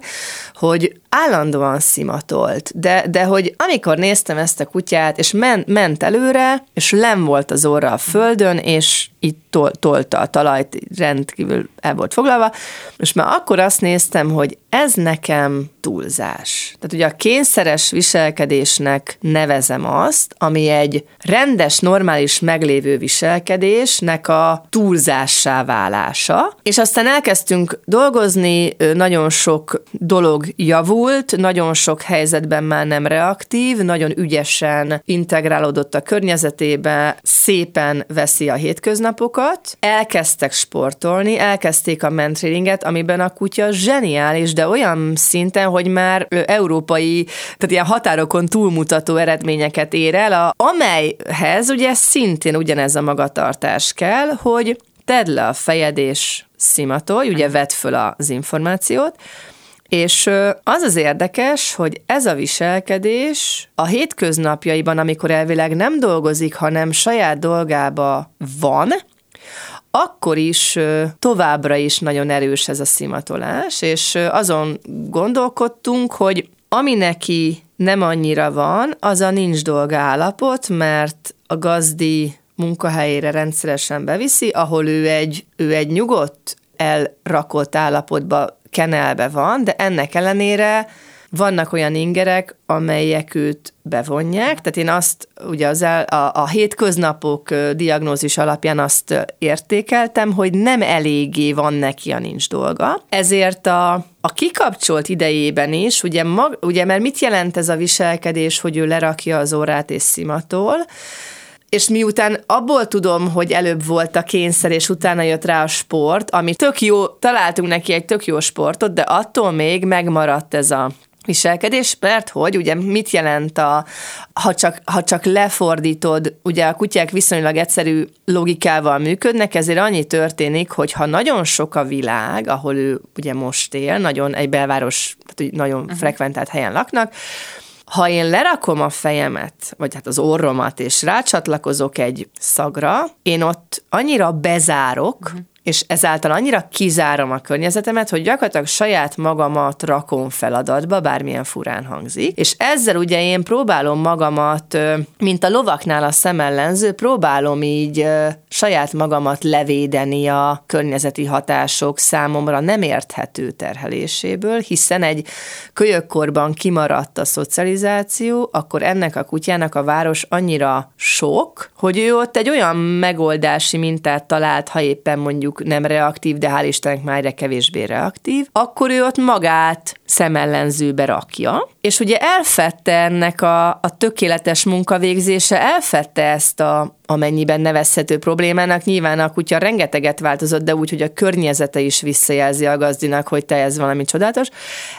hogy állandóan szimatolt, de, de hogy amikor néztem ezt a kutyát, és men, ment előre, és nem volt az orra a földön, és itt tol, tolta a talajt, rendkívül el volt foglalva, és már akkor azt néztem, hogy ez nekem túlzás. Tehát ugye a kényszeres viselkedésnek nevezem azt, ami egy rendes, normális meglévő viselkedésnek a túlzássá válása, és aztán elkezdtünk dolgozni, nagyon sok sok dolog javult, nagyon sok helyzetben már nem reaktív, nagyon ügyesen integrálódott a környezetébe, szépen veszi a hétköznapokat, elkezdtek sportolni, elkezdték a mentrélinget, amiben a kutya zseniális, de olyan szinten, hogy már európai, tehát ilyen határokon túlmutató eredményeket ér el, a, amelyhez ugye szintén ugyanez a magatartás kell, hogy tedd le a fejed és szimatolj, ugye vedd föl az információt, és az az érdekes, hogy ez a viselkedés a hétköznapjaiban, amikor elvileg nem dolgozik, hanem saját dolgába van, akkor is továbbra is nagyon erős ez a szimatolás, és azon gondolkodtunk, hogy ami neki nem annyira van, az a nincs dolga állapot, mert a gazdi munkahelyére rendszeresen beviszi, ahol ő egy, ő egy nyugodt, elrakott állapotba kenelbe van, de ennek ellenére vannak olyan ingerek, amelyek őt bevonják, tehát én azt ugye az el, a, a hétköznapok diagnózis alapján azt értékeltem, hogy nem eléggé van neki a nincs dolga, ezért a, a kikapcsolt idejében is, ugye, mag, ugye mert mit jelent ez a viselkedés, hogy ő lerakja az órát és szimatol, és miután abból tudom, hogy előbb volt a kényszer, és utána jött rá a sport, ami tök jó, találtunk neki egy tök jó sportot, de attól még megmaradt ez a viselkedés, mert hogy ugye mit jelent a, ha csak, ha csak lefordítod, ugye a kutyák viszonylag egyszerű logikával működnek, ezért annyi történik, hogy ha nagyon sok a világ, ahol ő ugye most él, nagyon egy belváros, tehát nagyon uh-huh. frekventált helyen laknak, ha én lerakom a fejemet, vagy hát az orromat, és rácsatlakozok egy szagra, én ott annyira bezárok, uh-huh és ezáltal annyira kizárom a környezetemet, hogy gyakorlatilag saját magamat rakom feladatba, bármilyen furán hangzik, és ezzel ugye én próbálom magamat, mint a lovaknál a szemellenző, próbálom így saját magamat levédeni a környezeti hatások számomra nem érthető terheléséből, hiszen egy kölyökkorban kimaradt a szocializáció, akkor ennek a kutyának a város annyira sok, hogy ő ott egy olyan megoldási mintát talált, ha éppen mondjuk nem reaktív, de hál' Istennek már egyre kevésbé reaktív, akkor ő ott magát szemellenzőbe rakja, és ugye elfette ennek a, a tökéletes munkavégzése, elfette ezt a, amennyiben nevezhető problémának. Nyilván a kutya rengeteget változott, de úgy, hogy a környezete is visszajelzi a gazdinak, hogy te ez valami csodálatos.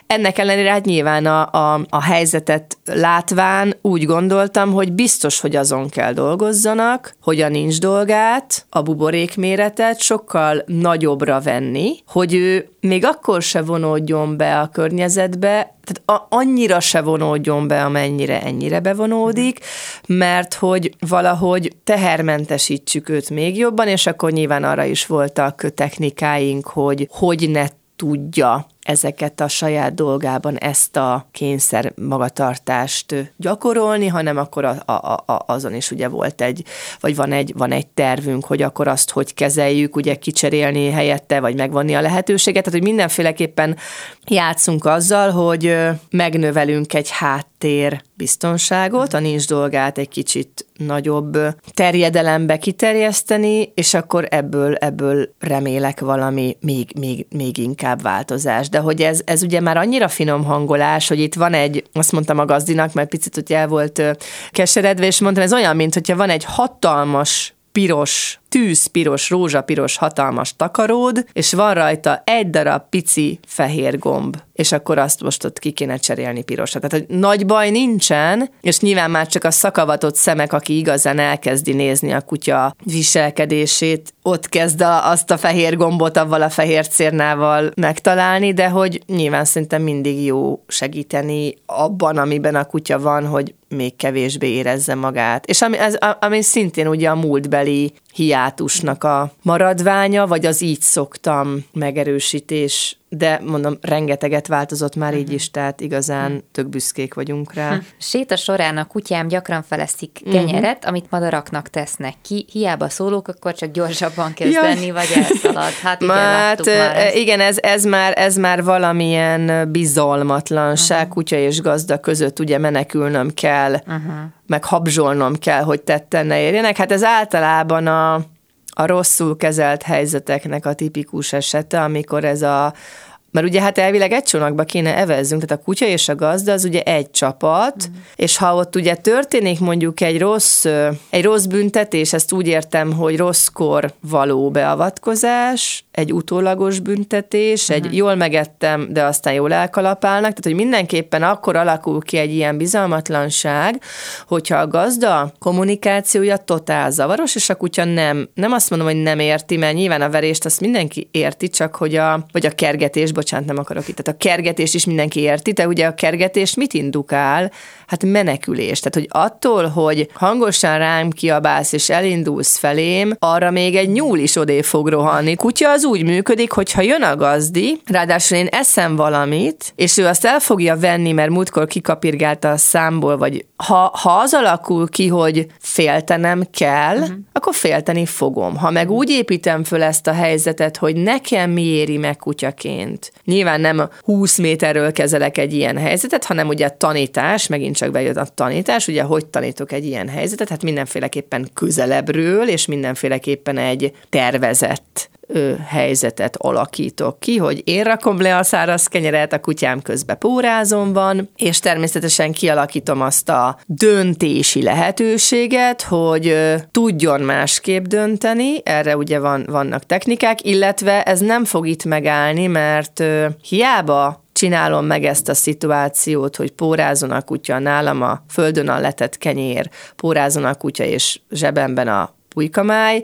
Ennek ellenére hát nyilván a, a, a helyzetet látván úgy gondoltam, hogy biztos, hogy azon kell dolgozzanak, hogy a nincs dolgát, a buborék méretet sokkal nagyobbra venni, hogy ő még akkor se vonódjon be a környezetbe, tehát a, annyira se vonódjon be, amennyire ennyire bevonódik, mert hogy valahogy tehermentesítsük őt még jobban, és akkor nyilván arra is voltak technikáink, hogy hogy ne tudja ezeket a saját dolgában ezt a kényszer magatartást gyakorolni, hanem akkor a, a, a, azon is ugye volt egy, vagy van egy, van egy tervünk, hogy akkor azt hogy kezeljük, ugye kicserélni helyette, vagy megvonni a lehetőséget, tehát hogy mindenféleképpen játszunk azzal, hogy megnövelünk egy háttér biztonságot, a nincs dolgát egy kicsit nagyobb terjedelembe kiterjeszteni, és akkor ebből, ebből remélek valami még, még, még inkább változás. De hogy ez, ez ugye már annyira finom hangolás, hogy itt van egy, azt mondtam a gazdinak, mert picit hogy el volt keseredve, és mondtam, ez olyan, mint hogyha van egy hatalmas piros tűzpiros, rózsapiros hatalmas takaród, és van rajta egy darab pici fehér gomb, és akkor azt most ott ki kéne cserélni pirosra. Tehát, hogy nagy baj nincsen, és nyilván már csak a szakavatott szemek, aki igazán elkezdi nézni a kutya viselkedését, ott kezd a, azt a fehér gombot avval a fehér cérnával megtalálni, de hogy nyilván szerintem mindig jó segíteni abban, amiben a kutya van, hogy még kevésbé érezze magát. És ami, ez, ami szintén ugye a múltbeli hiátusnak a maradványa, vagy az így szoktam megerősítés de mondom, rengeteget változott már így is, tehát igazán tök büszkék vagyunk rá. Hm. Séta során a kutyám gyakran feleszik kenyeret, uh-huh. amit madaraknak tesznek ki. Hiába szólók, akkor csak gyorsabban kezdeni, ja. vagy elszalad. Hát igen, már ezt. igen ez, ez, már, ez már valamilyen bizalmatlanság uh-huh. kutya és gazda között ugye menekülnöm kell, uh-huh. meg habzsolnom kell, hogy tetten ne érjenek. Hát ez általában a a rosszul kezelt helyzeteknek a tipikus esete, amikor ez a mert ugye hát elvileg egy csónakba kéne evezzünk, tehát a kutya és a gazda az ugye egy csapat, mm. és ha ott ugye történik mondjuk egy rossz, egy rossz büntetés, ezt úgy értem, hogy rosszkor való beavatkozás, egy utólagos büntetés, uh-huh. egy jól megettem, de aztán jól elkalapálnak, tehát hogy mindenképpen akkor alakul ki egy ilyen bizalmatlanság, hogyha a gazda kommunikációja totál zavaros, és a kutya nem, nem azt mondom, hogy nem érti, mert nyilván a verést azt mindenki érti, csak hogy a, vagy a kergetés, bocsánat, nem akarok itt, tehát a kergetés is mindenki érti, de ugye a kergetés mit indukál? Hát menekülés. Tehát, hogy attól, hogy hangosan rám kiabálsz és elindulsz felém, arra még egy nyúl is odé fog rohanni. Kutya az úgy működik, hogy ha jön a gazdi, ráadásul én eszem valamit, és ő azt el fogja venni, mert múltkor kikapirgálta a számból, vagy ha, ha az alakul ki, hogy féltenem kell, uh-huh. akkor félteni fogom. Ha meg úgy építem föl ezt a helyzetet, hogy nekem mi éri meg kutyaként. Nyilván nem 20 méterről kezelek egy ilyen helyzetet, hanem ugye tanítás, megint csak bejött a tanítás, ugye hogy tanítok egy ilyen helyzetet, hát mindenféleképpen közelebbről, és mindenféleképpen egy tervezett ö, helyzetet alakítok ki, hogy én rakom le a száraz kenyeret, a kutyám közben pórázom van, és természetesen kialakítom azt a döntési lehetőséget, hogy ö, tudjon másképp dönteni, erre ugye van, vannak technikák, illetve ez nem fog itt megállni, mert ö, hiába csinálom meg ezt a szituációt, hogy pórázon a kutya, nálam a földön a letett kenyér, pórázon a kutya és zsebemben a pulykamáj,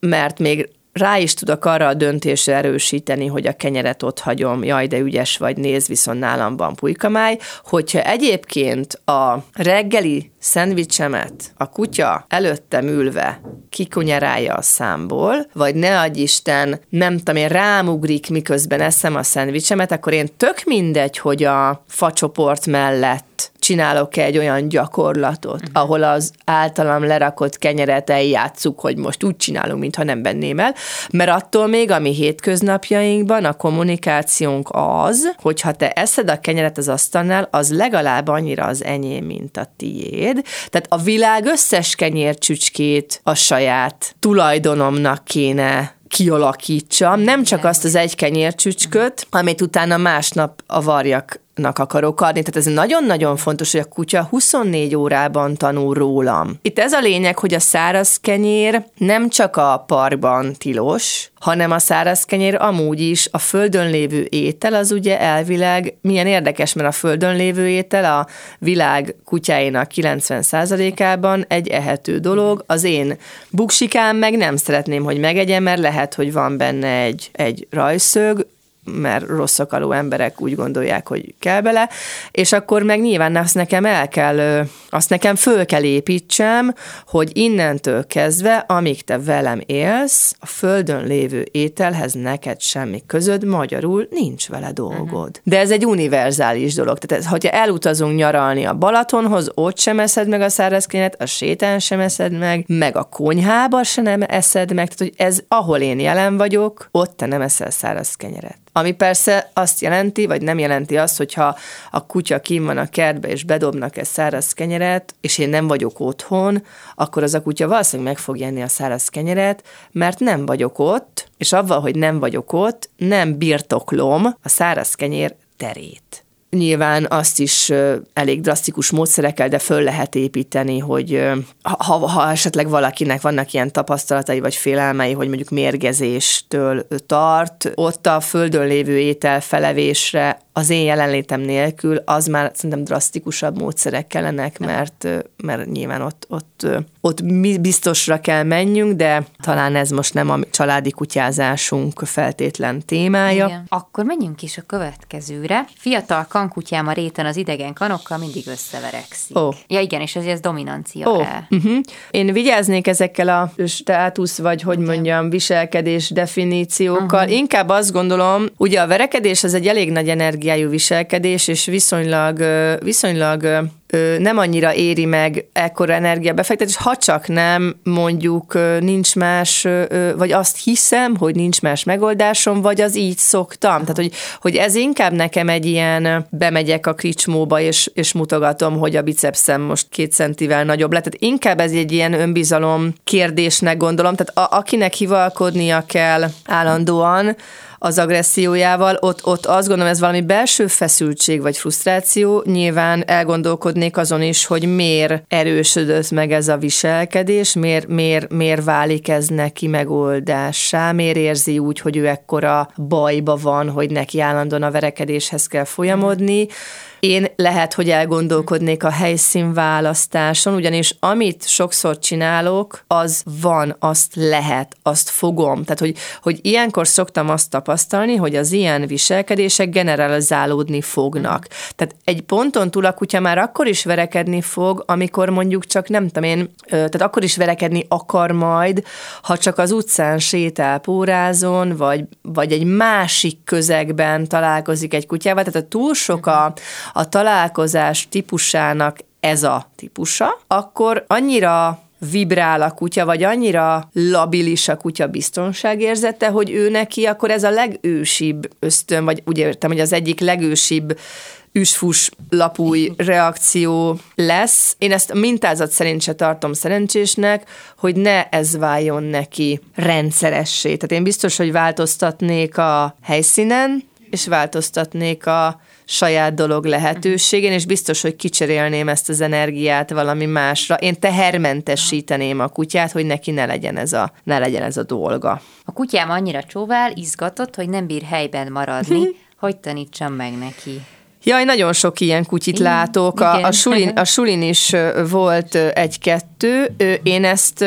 mert még rá is tudok arra a döntésre erősíteni, hogy a kenyeret ott hagyom, jaj, de ügyes vagy, néz, viszont nálam van pulykamáj, hogyha egyébként a reggeli szendvicsemet a kutya előttem ülve kikunyerálja a számból, vagy ne adj Isten, nem tudom én, rámugrik, miközben eszem a szendvicsemet, akkor én tök mindegy, hogy a facsoport mellett csinálok egy olyan gyakorlatot, uh-huh. ahol az általam lerakott kenyeret eljátszuk, hogy most úgy csinálunk, mintha nem benném el, mert attól még, ami hétköznapjainkban a kommunikációnk az, hogy ha te eszed a kenyeret az asztalnál, az legalább annyira az enyém, mint a tiéd. Tehát a világ összes kenyércsücskét a saját tulajdonomnak kéne kialakítsam, nem csak azt az egy kenyércsücsköt, amit utána másnap a varjak nak akarok adni. Tehát ez nagyon-nagyon fontos, hogy a kutya 24 órában tanul rólam. Itt ez a lényeg, hogy a száraz kenyér nem csak a parkban tilos, hanem a száraz kenyér amúgy is a földön lévő étel, az ugye elvileg milyen érdekes, mert a földön lévő étel a világ kutyáinak 90%-ában egy ehető dolog. Az én buksikám meg nem szeretném, hogy megegyem, mert lehet, hogy van benne egy, egy rajszög, mert rosszakaló emberek úgy gondolják, hogy kell bele, és akkor meg nyilván azt nekem el kell, azt nekem föl kell építsem, hogy innentől kezdve, amíg te velem élsz, a földön lévő ételhez neked semmi közöd, magyarul nincs vele dolgod. Uh-huh. De ez egy univerzális dolog. Tehát ez, hogyha elutazunk nyaralni a Balatonhoz, ott sem eszed meg a szárazkenyeret, a sétán sem eszed meg, meg a konyhába sem eszed meg, tehát hogy ez, ahol én jelen vagyok, ott te nem eszel száraz kenyeret. Ami persze azt jelenti, vagy nem jelenti azt, hogyha a kutya kim van a kertbe, és bedobnak egy száraz kenyeret, és én nem vagyok otthon, akkor az a kutya valószínűleg meg fog enni a száraz kenyeret, mert nem vagyok ott, és avval, hogy nem vagyok ott, nem birtoklom a száraz kenyér terét. Nyilván azt is elég drasztikus módszerekkel, de föl lehet építeni, hogy ha, ha esetleg valakinek vannak ilyen tapasztalatai vagy félelmei, hogy mondjuk mérgezéstől tart, ott a földön lévő étel felevésre az én jelenlétem nélkül, az már szerintem drasztikusabb módszerek kellenek, mert, mert nyilván ott, ott, ott biztosra kell menjünk, de talán ez most nem a családi kutyázásunk feltétlen témája. Igen. Akkor menjünk is a következőre. Fiatal kankutyám a réten az idegen kanokkal mindig összeverekszik. Oh. Ja igen, és ez dominancia oh. Uh-huh. Én vigyáznék ezekkel a státusz, vagy hogy igen. mondjam, viselkedés definíciókkal. Uh-huh. Inkább azt gondolom, ugye a verekedés az egy elég nagy energiájú viselkedés, és viszonylag, viszonylag nem annyira éri meg ekkora energiabefektetés, ha csak nem mondjuk nincs más, vagy azt hiszem, hogy nincs más megoldásom, vagy az így szoktam. Tehát, hogy, hogy ez inkább nekem egy ilyen, bemegyek a kricsmóba, és, és mutogatom, hogy a bicepszem most két centivel nagyobb lett. Tehát inkább ez egy ilyen önbizalom kérdésnek gondolom. Tehát a, akinek hivalkodnia kell állandóan, az agressziójával, ott, ott azt gondolom, ez valami belső feszültség vagy frusztráció, nyilván elgondolkodnék azon is, hogy miért erősödött meg ez a viselkedés, miért, miért, miért válik ez neki megoldássá, miért érzi úgy, hogy ő ekkora bajba van, hogy neki állandóan a verekedéshez kell folyamodni, én lehet, hogy elgondolkodnék a helyszínválasztáson, ugyanis amit sokszor csinálok, az van, azt lehet, azt fogom. Tehát, hogy, hogy ilyenkor szoktam azt tapasztalni, hogy az ilyen viselkedések generalizálódni fognak. Tehát egy ponton túl a kutya már akkor is verekedni fog, amikor mondjuk csak nem tudom én, tehát akkor is verekedni akar majd, ha csak az utcán sétál pórázon, vagy, vagy egy másik közegben találkozik egy kutyával, tehát a túl sok a, a találkozás típusának ez a típusa, akkor annyira vibrál a kutya, vagy annyira labilis a kutya biztonságérzete, hogy ő neki akkor ez a legősibb ösztön, vagy úgy értem, hogy az egyik legősibb üsfus lapúj reakció lesz. Én ezt mintázat szerint se tartom szerencsésnek, hogy ne ez váljon neki rendszeressé. Tehát én biztos, hogy változtatnék a helyszínen, és változtatnék a saját dolog lehetőségén, és biztos, hogy kicserélném ezt az energiát valami másra. Én tehermentesíteném a kutyát, hogy neki ne legyen ez a, ne legyen ez a dolga. A kutyám annyira csóvál, izgatott, hogy nem bír helyben maradni. hogy tanítsam meg neki? Jaj, nagyon sok ilyen kutyit látok. A, a, sulin, a sulin is volt egy-kettő. Én ezt,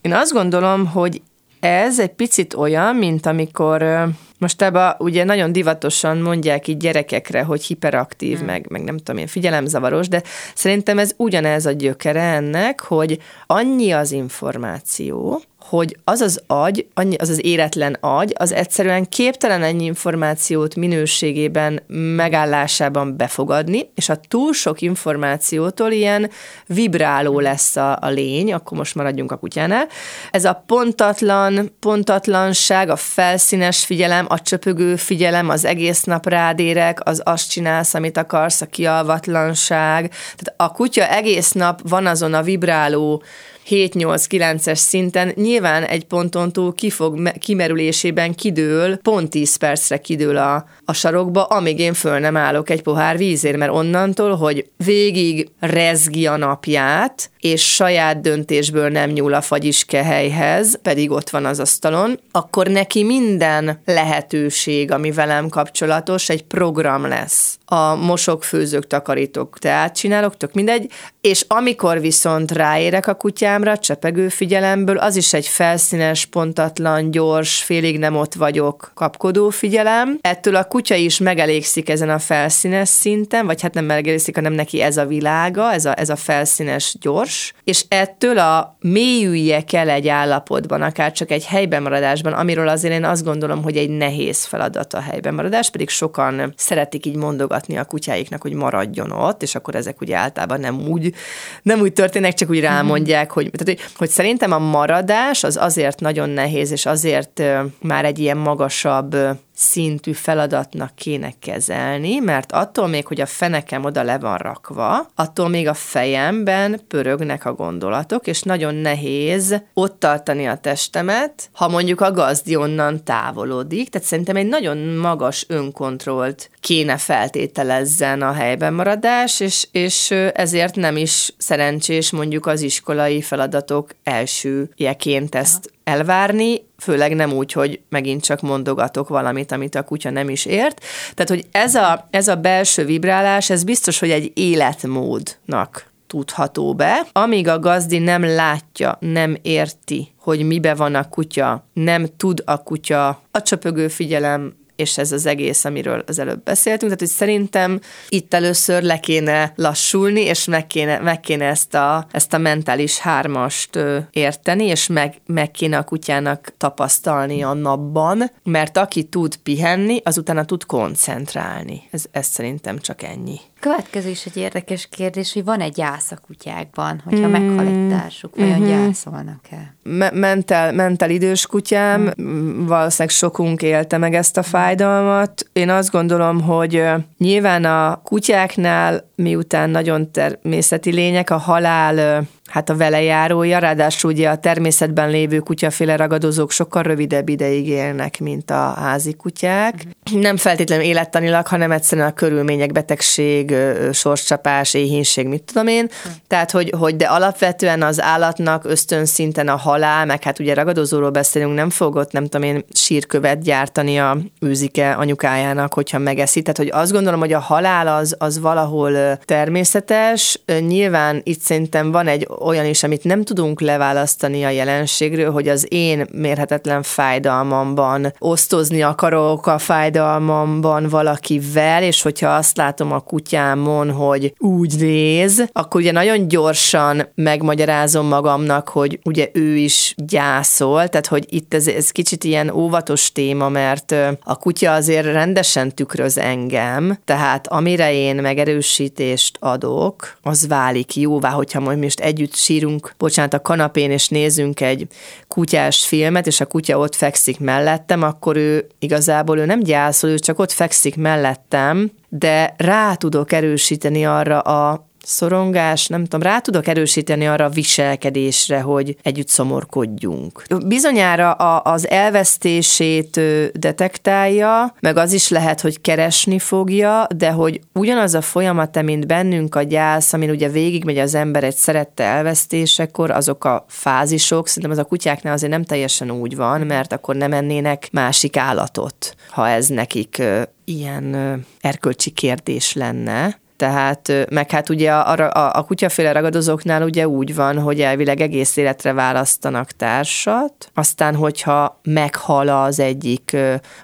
én azt gondolom, hogy ez egy picit olyan, mint amikor most ebben ugye nagyon divatosan mondják így gyerekekre, hogy hiperaktív, hmm. meg, meg nem tudom én, figyelemzavaros, de szerintem ez ugyanez a gyökere ennek, hogy annyi az információ, hogy az az agy, az az éretlen agy, az egyszerűen képtelen ennyi információt minőségében, megállásában befogadni, és a túl sok információtól ilyen vibráló lesz a, a lény, akkor most maradjunk a kutyánál. Ez a pontatlan, pontatlanság, a felszínes figyelem, a csöpögő figyelem, az egész nap rádérek, az azt csinálsz, amit akarsz, a kialvatlanság. Tehát a kutya egész nap van azon a vibráló 7-8-9-es szinten nyilván egy ponton túl kifog, kimerülésében kidől, pont 10 percre kidől a, a sarokba, amíg én föl nem állok egy pohár vízért, mert onnantól, hogy végig rezgi a napját, és saját döntésből nem nyúl a fagyiskehelyhez, pedig ott van az asztalon, akkor neki minden lehetőség, ami velem kapcsolatos, egy program lesz. A mosok, főzök, takarítok, teát csinálok, tök mindegy, és amikor viszont ráérek a kutyámra, csepegő figyelemből, az is egy felszínes, pontatlan, gyors, félig nem ott vagyok, kapkodó figyelem. Ettől a kutya is megelégszik ezen a felszínes szinten, vagy hát nem megelégszik, hanem neki ez a világa, ez a, ez a felszínes, gyors, és ettől a mélyülje kell egy állapotban, akár csak egy helyben maradásban, amiről azért én azt gondolom, hogy egy nehéz feladat a helyben maradás, pedig sokan szeretik így mondogatni a kutyáiknak, hogy maradjon ott, és akkor ezek ugye általában nem úgy, nem úgy történnek, csak úgy rámondják, hogy, tehát, hogy, hogy szerintem a maradás az azért nagyon nehéz, és azért már egy ilyen magasabb szintű feladatnak kéne kezelni, mert attól még, hogy a fenekem oda le van rakva, attól még a fejemben pörögnek a gondolatok, és nagyon nehéz ott tartani a testemet, ha mondjuk a gazdi onnan távolodik. Tehát szerintem egy nagyon magas önkontrollt kéne feltételezzen a helyben maradás, és, és ezért nem is szerencsés mondjuk az iskolai feladatok elsőjeként ezt elvárni, főleg nem úgy, hogy megint csak mondogatok valamit, amit a kutya nem is ért. Tehát, hogy ez a, ez a belső vibrálás, ez biztos, hogy egy életmódnak tudható be. Amíg a gazdi nem látja, nem érti, hogy mibe van a kutya, nem tud a kutya a csöpögő figyelem és ez az egész, amiről az előbb beszéltünk. Tehát, hogy szerintem itt először le kéne lassulni, és meg kéne, meg kéne ezt, a, ezt a mentális hármast érteni, és meg, meg kéne a kutyának tapasztalni a napban, mert aki tud pihenni, az utána tud koncentrálni. Ez, ez szerintem csak ennyi. Következő is egy érdekes kérdés, hogy van egy gyász a kutyákban, hogyha hmm. meghal egy társuk, vajon hmm. gyászolnak-e? Me- mentel, mentel idős kutyám, hmm. valószínűleg sokunk élte meg ezt a fájdalmat. Én azt gondolom, hogy nyilván a kutyáknál, miután nagyon természeti lények, a halál hát a velejárója, ráadásul ugye a természetben lévő kutyaféle ragadozók sokkal rövidebb ideig élnek, mint a házi kutyák. Uh-huh. Nem feltétlenül élettanilag, hanem egyszerűen a körülmények, betegség, sorscsapás, éhínség, mit tudom én. Uh-huh. Tehát, hogy, hogy de alapvetően az állatnak ösztön a halál, meg hát ugye ragadozóról beszélünk, nem fogott, nem tudom én, sírkövet gyártani a őzike anyukájának, hogyha megeszi. Tehát, hogy azt gondolom, hogy a halál az, az valahol természetes. Nyilván itt szerintem van egy olyan is, amit nem tudunk leválasztani a jelenségről, hogy az én mérhetetlen fájdalmamban osztozni akarok a fájdalmamban valakivel, és hogyha azt látom a kutyámon, hogy úgy néz, akkor ugye nagyon gyorsan megmagyarázom magamnak, hogy ugye ő is gyászol, tehát hogy itt ez, ez kicsit ilyen óvatos téma, mert a kutya azért rendesen tükröz engem, tehát amire én megerősítést adok, az válik jóvá, hogyha most együtt együtt sírunk, bocsánat, a kanapén, és nézünk egy kutyás filmet, és a kutya ott fekszik mellettem, akkor ő igazából ő nem gyászol, ő csak ott fekszik mellettem, de rá tudok erősíteni arra a szorongás, nem tudom, rá tudok erősíteni arra a viselkedésre, hogy együtt szomorkodjunk. Bizonyára a, az elvesztését detektálja, meg az is lehet, hogy keresni fogja, de hogy ugyanaz a folyamat, mint bennünk a gyász, amin ugye végigmegy az ember egy szerette elvesztésekor, azok a fázisok, szerintem az a kutyáknál azért nem teljesen úgy van, mert akkor nem ennének másik állatot, ha ez nekik ilyen erkölcsi kérdés lenne. Tehát, meg hát ugye a, a, a kutyaféle ragadozóknál ugye úgy van, hogy elvileg egész életre választanak társat, aztán, hogyha meghal az egyik,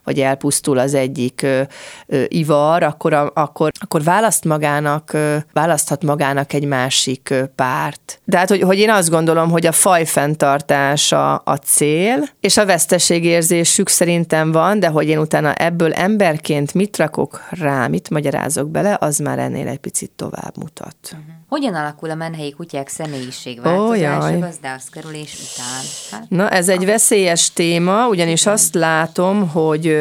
vagy elpusztul az egyik ivar, akkor, akkor, akkor választ magának, választhat magának egy másik párt. De hát, hogy, hogy én azt gondolom, hogy a faj fenntartása a cél, és a veszteségérzésük szerintem van, de hogy én utána ebből emberként mit rakok rá, mit magyarázok bele, az már ennél ennél egy picit tovább mutat. Uh-huh. Hogyan alakul a menhelyi kutyák személyiségváltozása oh, gazdához kerülés után? Hát, Na, ez egy veszélyes téma, ugyanis igen. azt látom, hogy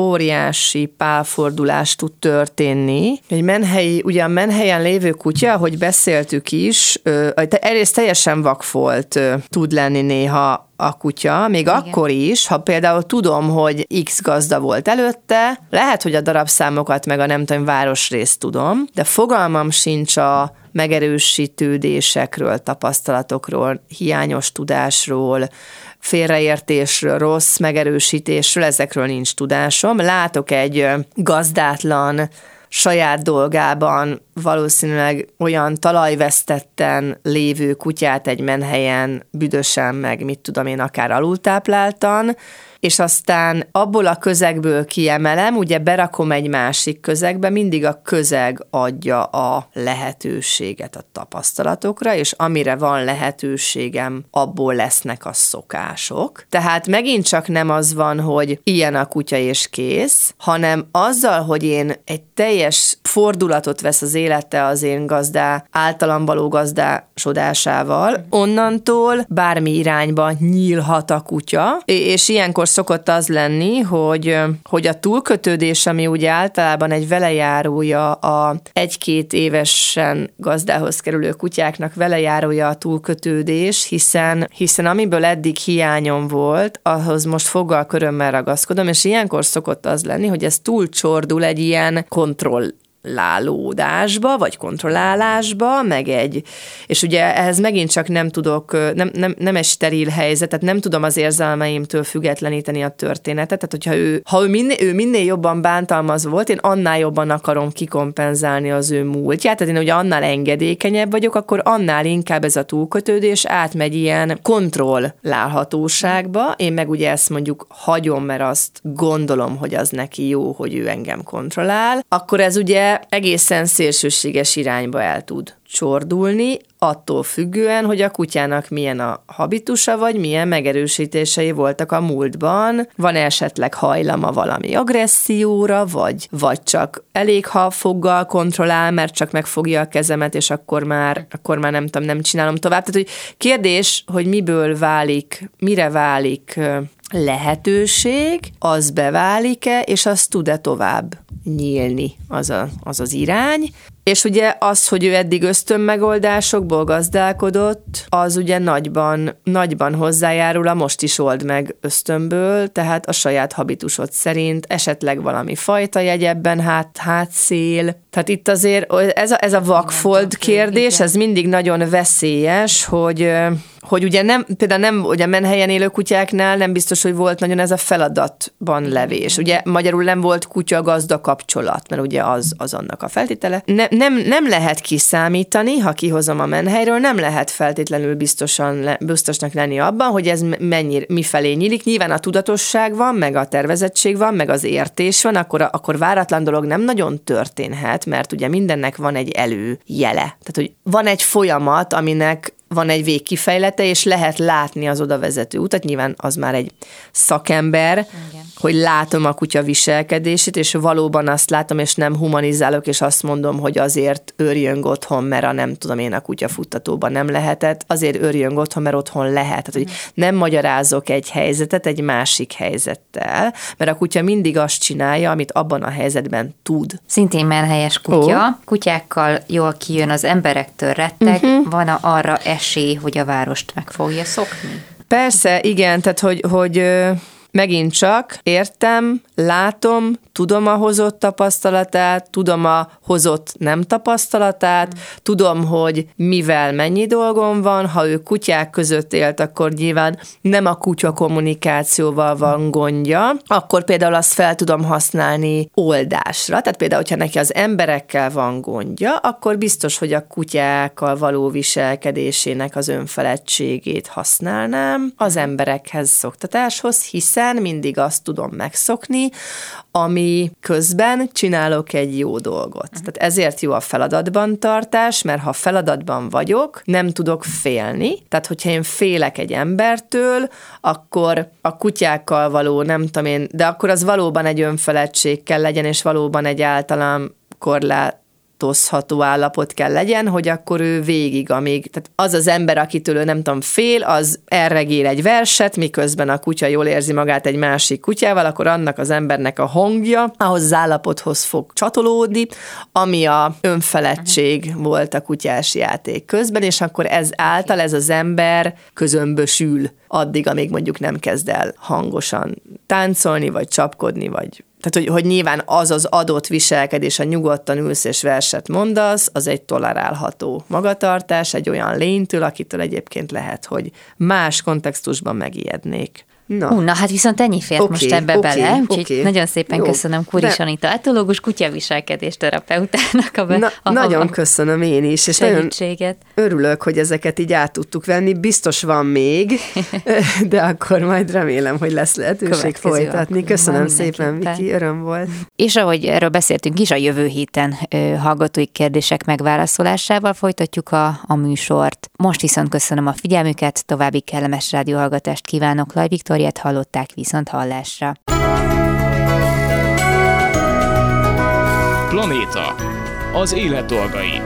óriási pálfordulás tud történni. Egy menhelyi, ugye a menhelyen lévő kutya, ahogy beszéltük is, egyrészt teljesen vakfolt tud lenni néha a kutya, még Igen. akkor is, ha például tudom, hogy X gazda volt előtte, lehet, hogy a darabszámokat meg a nem tudom, városrészt tudom, de fogalmam sincs a megerősítődésekről, tapasztalatokról, hiányos tudásról, félreértésről, rossz megerősítésről, ezekről nincs tudásom. Látok egy gazdátlan saját dolgában valószínűleg olyan talajvesztetten lévő kutyát egy menhelyen büdösen, meg mit tudom én, akár alultápláltan, és aztán abból a közegből kiemelem, ugye berakom egy másik közegbe, mindig a közeg adja a lehetőséget a tapasztalatokra, és amire van lehetőségem, abból lesznek a szokások. Tehát megint csak nem az van, hogy ilyen a kutya és kész, hanem azzal, hogy én egy teljes fordulatot vesz az élete az én gazdá, általam való gazdásodásával, onnantól bármi irányba nyílhat a kutya, és ilyenkor szokott az lenni, hogy, hogy a túlkötődés, ami ugye általában egy velejárója a egy-két évesen gazdához kerülő kutyáknak velejárója a túlkötődés, hiszen, hiszen amiből eddig hiányom volt, ahhoz most foggal körömmel ragaszkodom, és ilyenkor szokott az lenni, hogy ez túlcsordul egy ilyen kontroll lálódásba, vagy kontrollálásba, meg egy, és ugye ehhez megint csak nem tudok, nem, nem, nem egy steril helyzet, tehát nem tudom az érzelmeimtől függetleníteni a történetet, tehát hogyha ő, ha ő minél, ő minél jobban bántalmaz volt, én annál jobban akarom kikompenzálni az ő múltját, tehát én ugye annál engedékenyebb vagyok, akkor annál inkább ez a túlkötődés átmegy ilyen kontrollálhatóságba, én meg ugye ezt mondjuk hagyom, mert azt gondolom, hogy az neki jó, hogy ő engem kontrollál, akkor ez ugye egészen szélsőséges irányba el tud csordulni, attól függően, hogy a kutyának milyen a habitusa, vagy milyen megerősítései voltak a múltban, van esetleg hajlama valami agresszióra, vagy, vagy csak elég, ha foggal kontrollál, mert csak megfogja a kezemet, és akkor már, akkor már nem tudom, nem csinálom tovább. Tehát, hogy kérdés, hogy miből válik, mire válik lehetőség, az beválik-e, és az tud-e tovább nyílni az, a, az az irány. És ugye az, hogy ő eddig ösztön megoldásokból gazdálkodott, az ugye nagyban, nagyban hozzájárul a most is old meg ösztönből, tehát a saját habitusod szerint, esetleg valami fajta jegyebben hát, hátszél. Tehát itt azért ez a, ez a vakfold kérdés, ez mindig nagyon veszélyes, hogy hogy ugye nem, például nem, ugye menhelyen élő kutyáknál nem biztos, hogy volt nagyon ez a feladatban levés. Ugye magyarul nem volt kutya-gazda kapcsolat, mert ugye az, az annak a feltétele. Ne, nem, nem lehet kiszámítani, ha kihozom a menhelyről, nem lehet feltétlenül biztosan, biztosnak lenni abban, hogy ez mennyi, mifelé nyílik. Nyilván a tudatosság van, meg a tervezettség van, meg az értés van, akkor, akkor váratlan dolog nem nagyon történhet, mert ugye mindennek van egy előjele. Tehát, hogy van egy folyamat, aminek van egy végkifejlete, és lehet látni az oda vezető utat. Nyilván az már egy szakember, Igen. hogy látom a kutya viselkedését, és valóban azt látom, és nem humanizálok, és azt mondom, hogy azért őrjön otthon, mert a nem tudom én a kutya futtatóban nem lehetett, azért őrjön otthon, mert otthon lehet. Tehát, hogy nem magyarázok egy helyzetet egy másik helyzettel, mert a kutya mindig azt csinálja, amit abban a helyzetben tud. Szintén menhelyes kutya. Oh. Kutyákkal jól kijön az emberektől retteg, uh-huh. van arra es esély, hogy a várost meg fogja szokni? Persze, igen, tehát hogy, hogy megint csak értem, látom, tudom a hozott tapasztalatát, tudom a hozott nem tapasztalatát, mm. tudom, hogy mivel mennyi dolgom van, ha ő kutyák között élt, akkor nyilván nem a kutya kommunikációval van gondja, akkor például azt fel tudom használni oldásra. Tehát például, hogyha neki az emberekkel van gondja, akkor biztos, hogy a kutyákkal való viselkedésének az önfeledtségét használnám az emberekhez szoktatáshoz, hiszen mindig azt tudom megszokni, ami közben csinálok egy jó dolgot. Uh-huh. Tehát ezért jó a feladatban tartás, mert ha feladatban vagyok, nem tudok félni. Tehát, hogyha én félek egy embertől, akkor a kutyákkal való, nem tudom én, de akkor az valóban egy önfeledtség kell legyen, és valóban egy általam korlát változható állapot kell legyen, hogy akkor ő végig, amíg, tehát az az ember, akitől ő nem tudom, fél, az elregél egy verset, miközben a kutya jól érzi magát egy másik kutyával, akkor annak az embernek a hangja ahhoz az állapothoz fog csatolódni, ami a önfeledtség volt a kutyás játék közben, és akkor ez által ez az ember közömbösül addig, amíg mondjuk nem kezd el hangosan táncolni, vagy csapkodni, vagy tehát, hogy, hogy nyilván az az adott viselkedés, a nyugodtan ülsz és verset mondasz, az egy tolerálható magatartás egy olyan lénytől, akitől egyébként lehet, hogy más kontextusban megijednék. Na. Hú, na hát viszont ennyi fért okay, most ebbe okay, bele, úgyhogy okay. nagyon szépen Jó. köszönöm Kuris De... Anita, etológus kutyaviselkedés terapeutának a, be, na, a Nagyon a, köszönöm én is, és nagyon örülök, hogy ezeket így át tudtuk venni. Biztos van még, de akkor majd remélem, hogy lesz lehetőség Következő folytatni. Köszönöm szépen, Viki, öröm volt. És ahogy erről beszéltünk is, a jövő héten hallgatói kérdések megválaszolásával folytatjuk a, a műsort. Most viszont köszönöm a figyelmüket, további kellemes rádióhallgatást kívánok, Laj Viktor Viktóriát hallották viszont hallásra. Planéta. Az élet dolgai.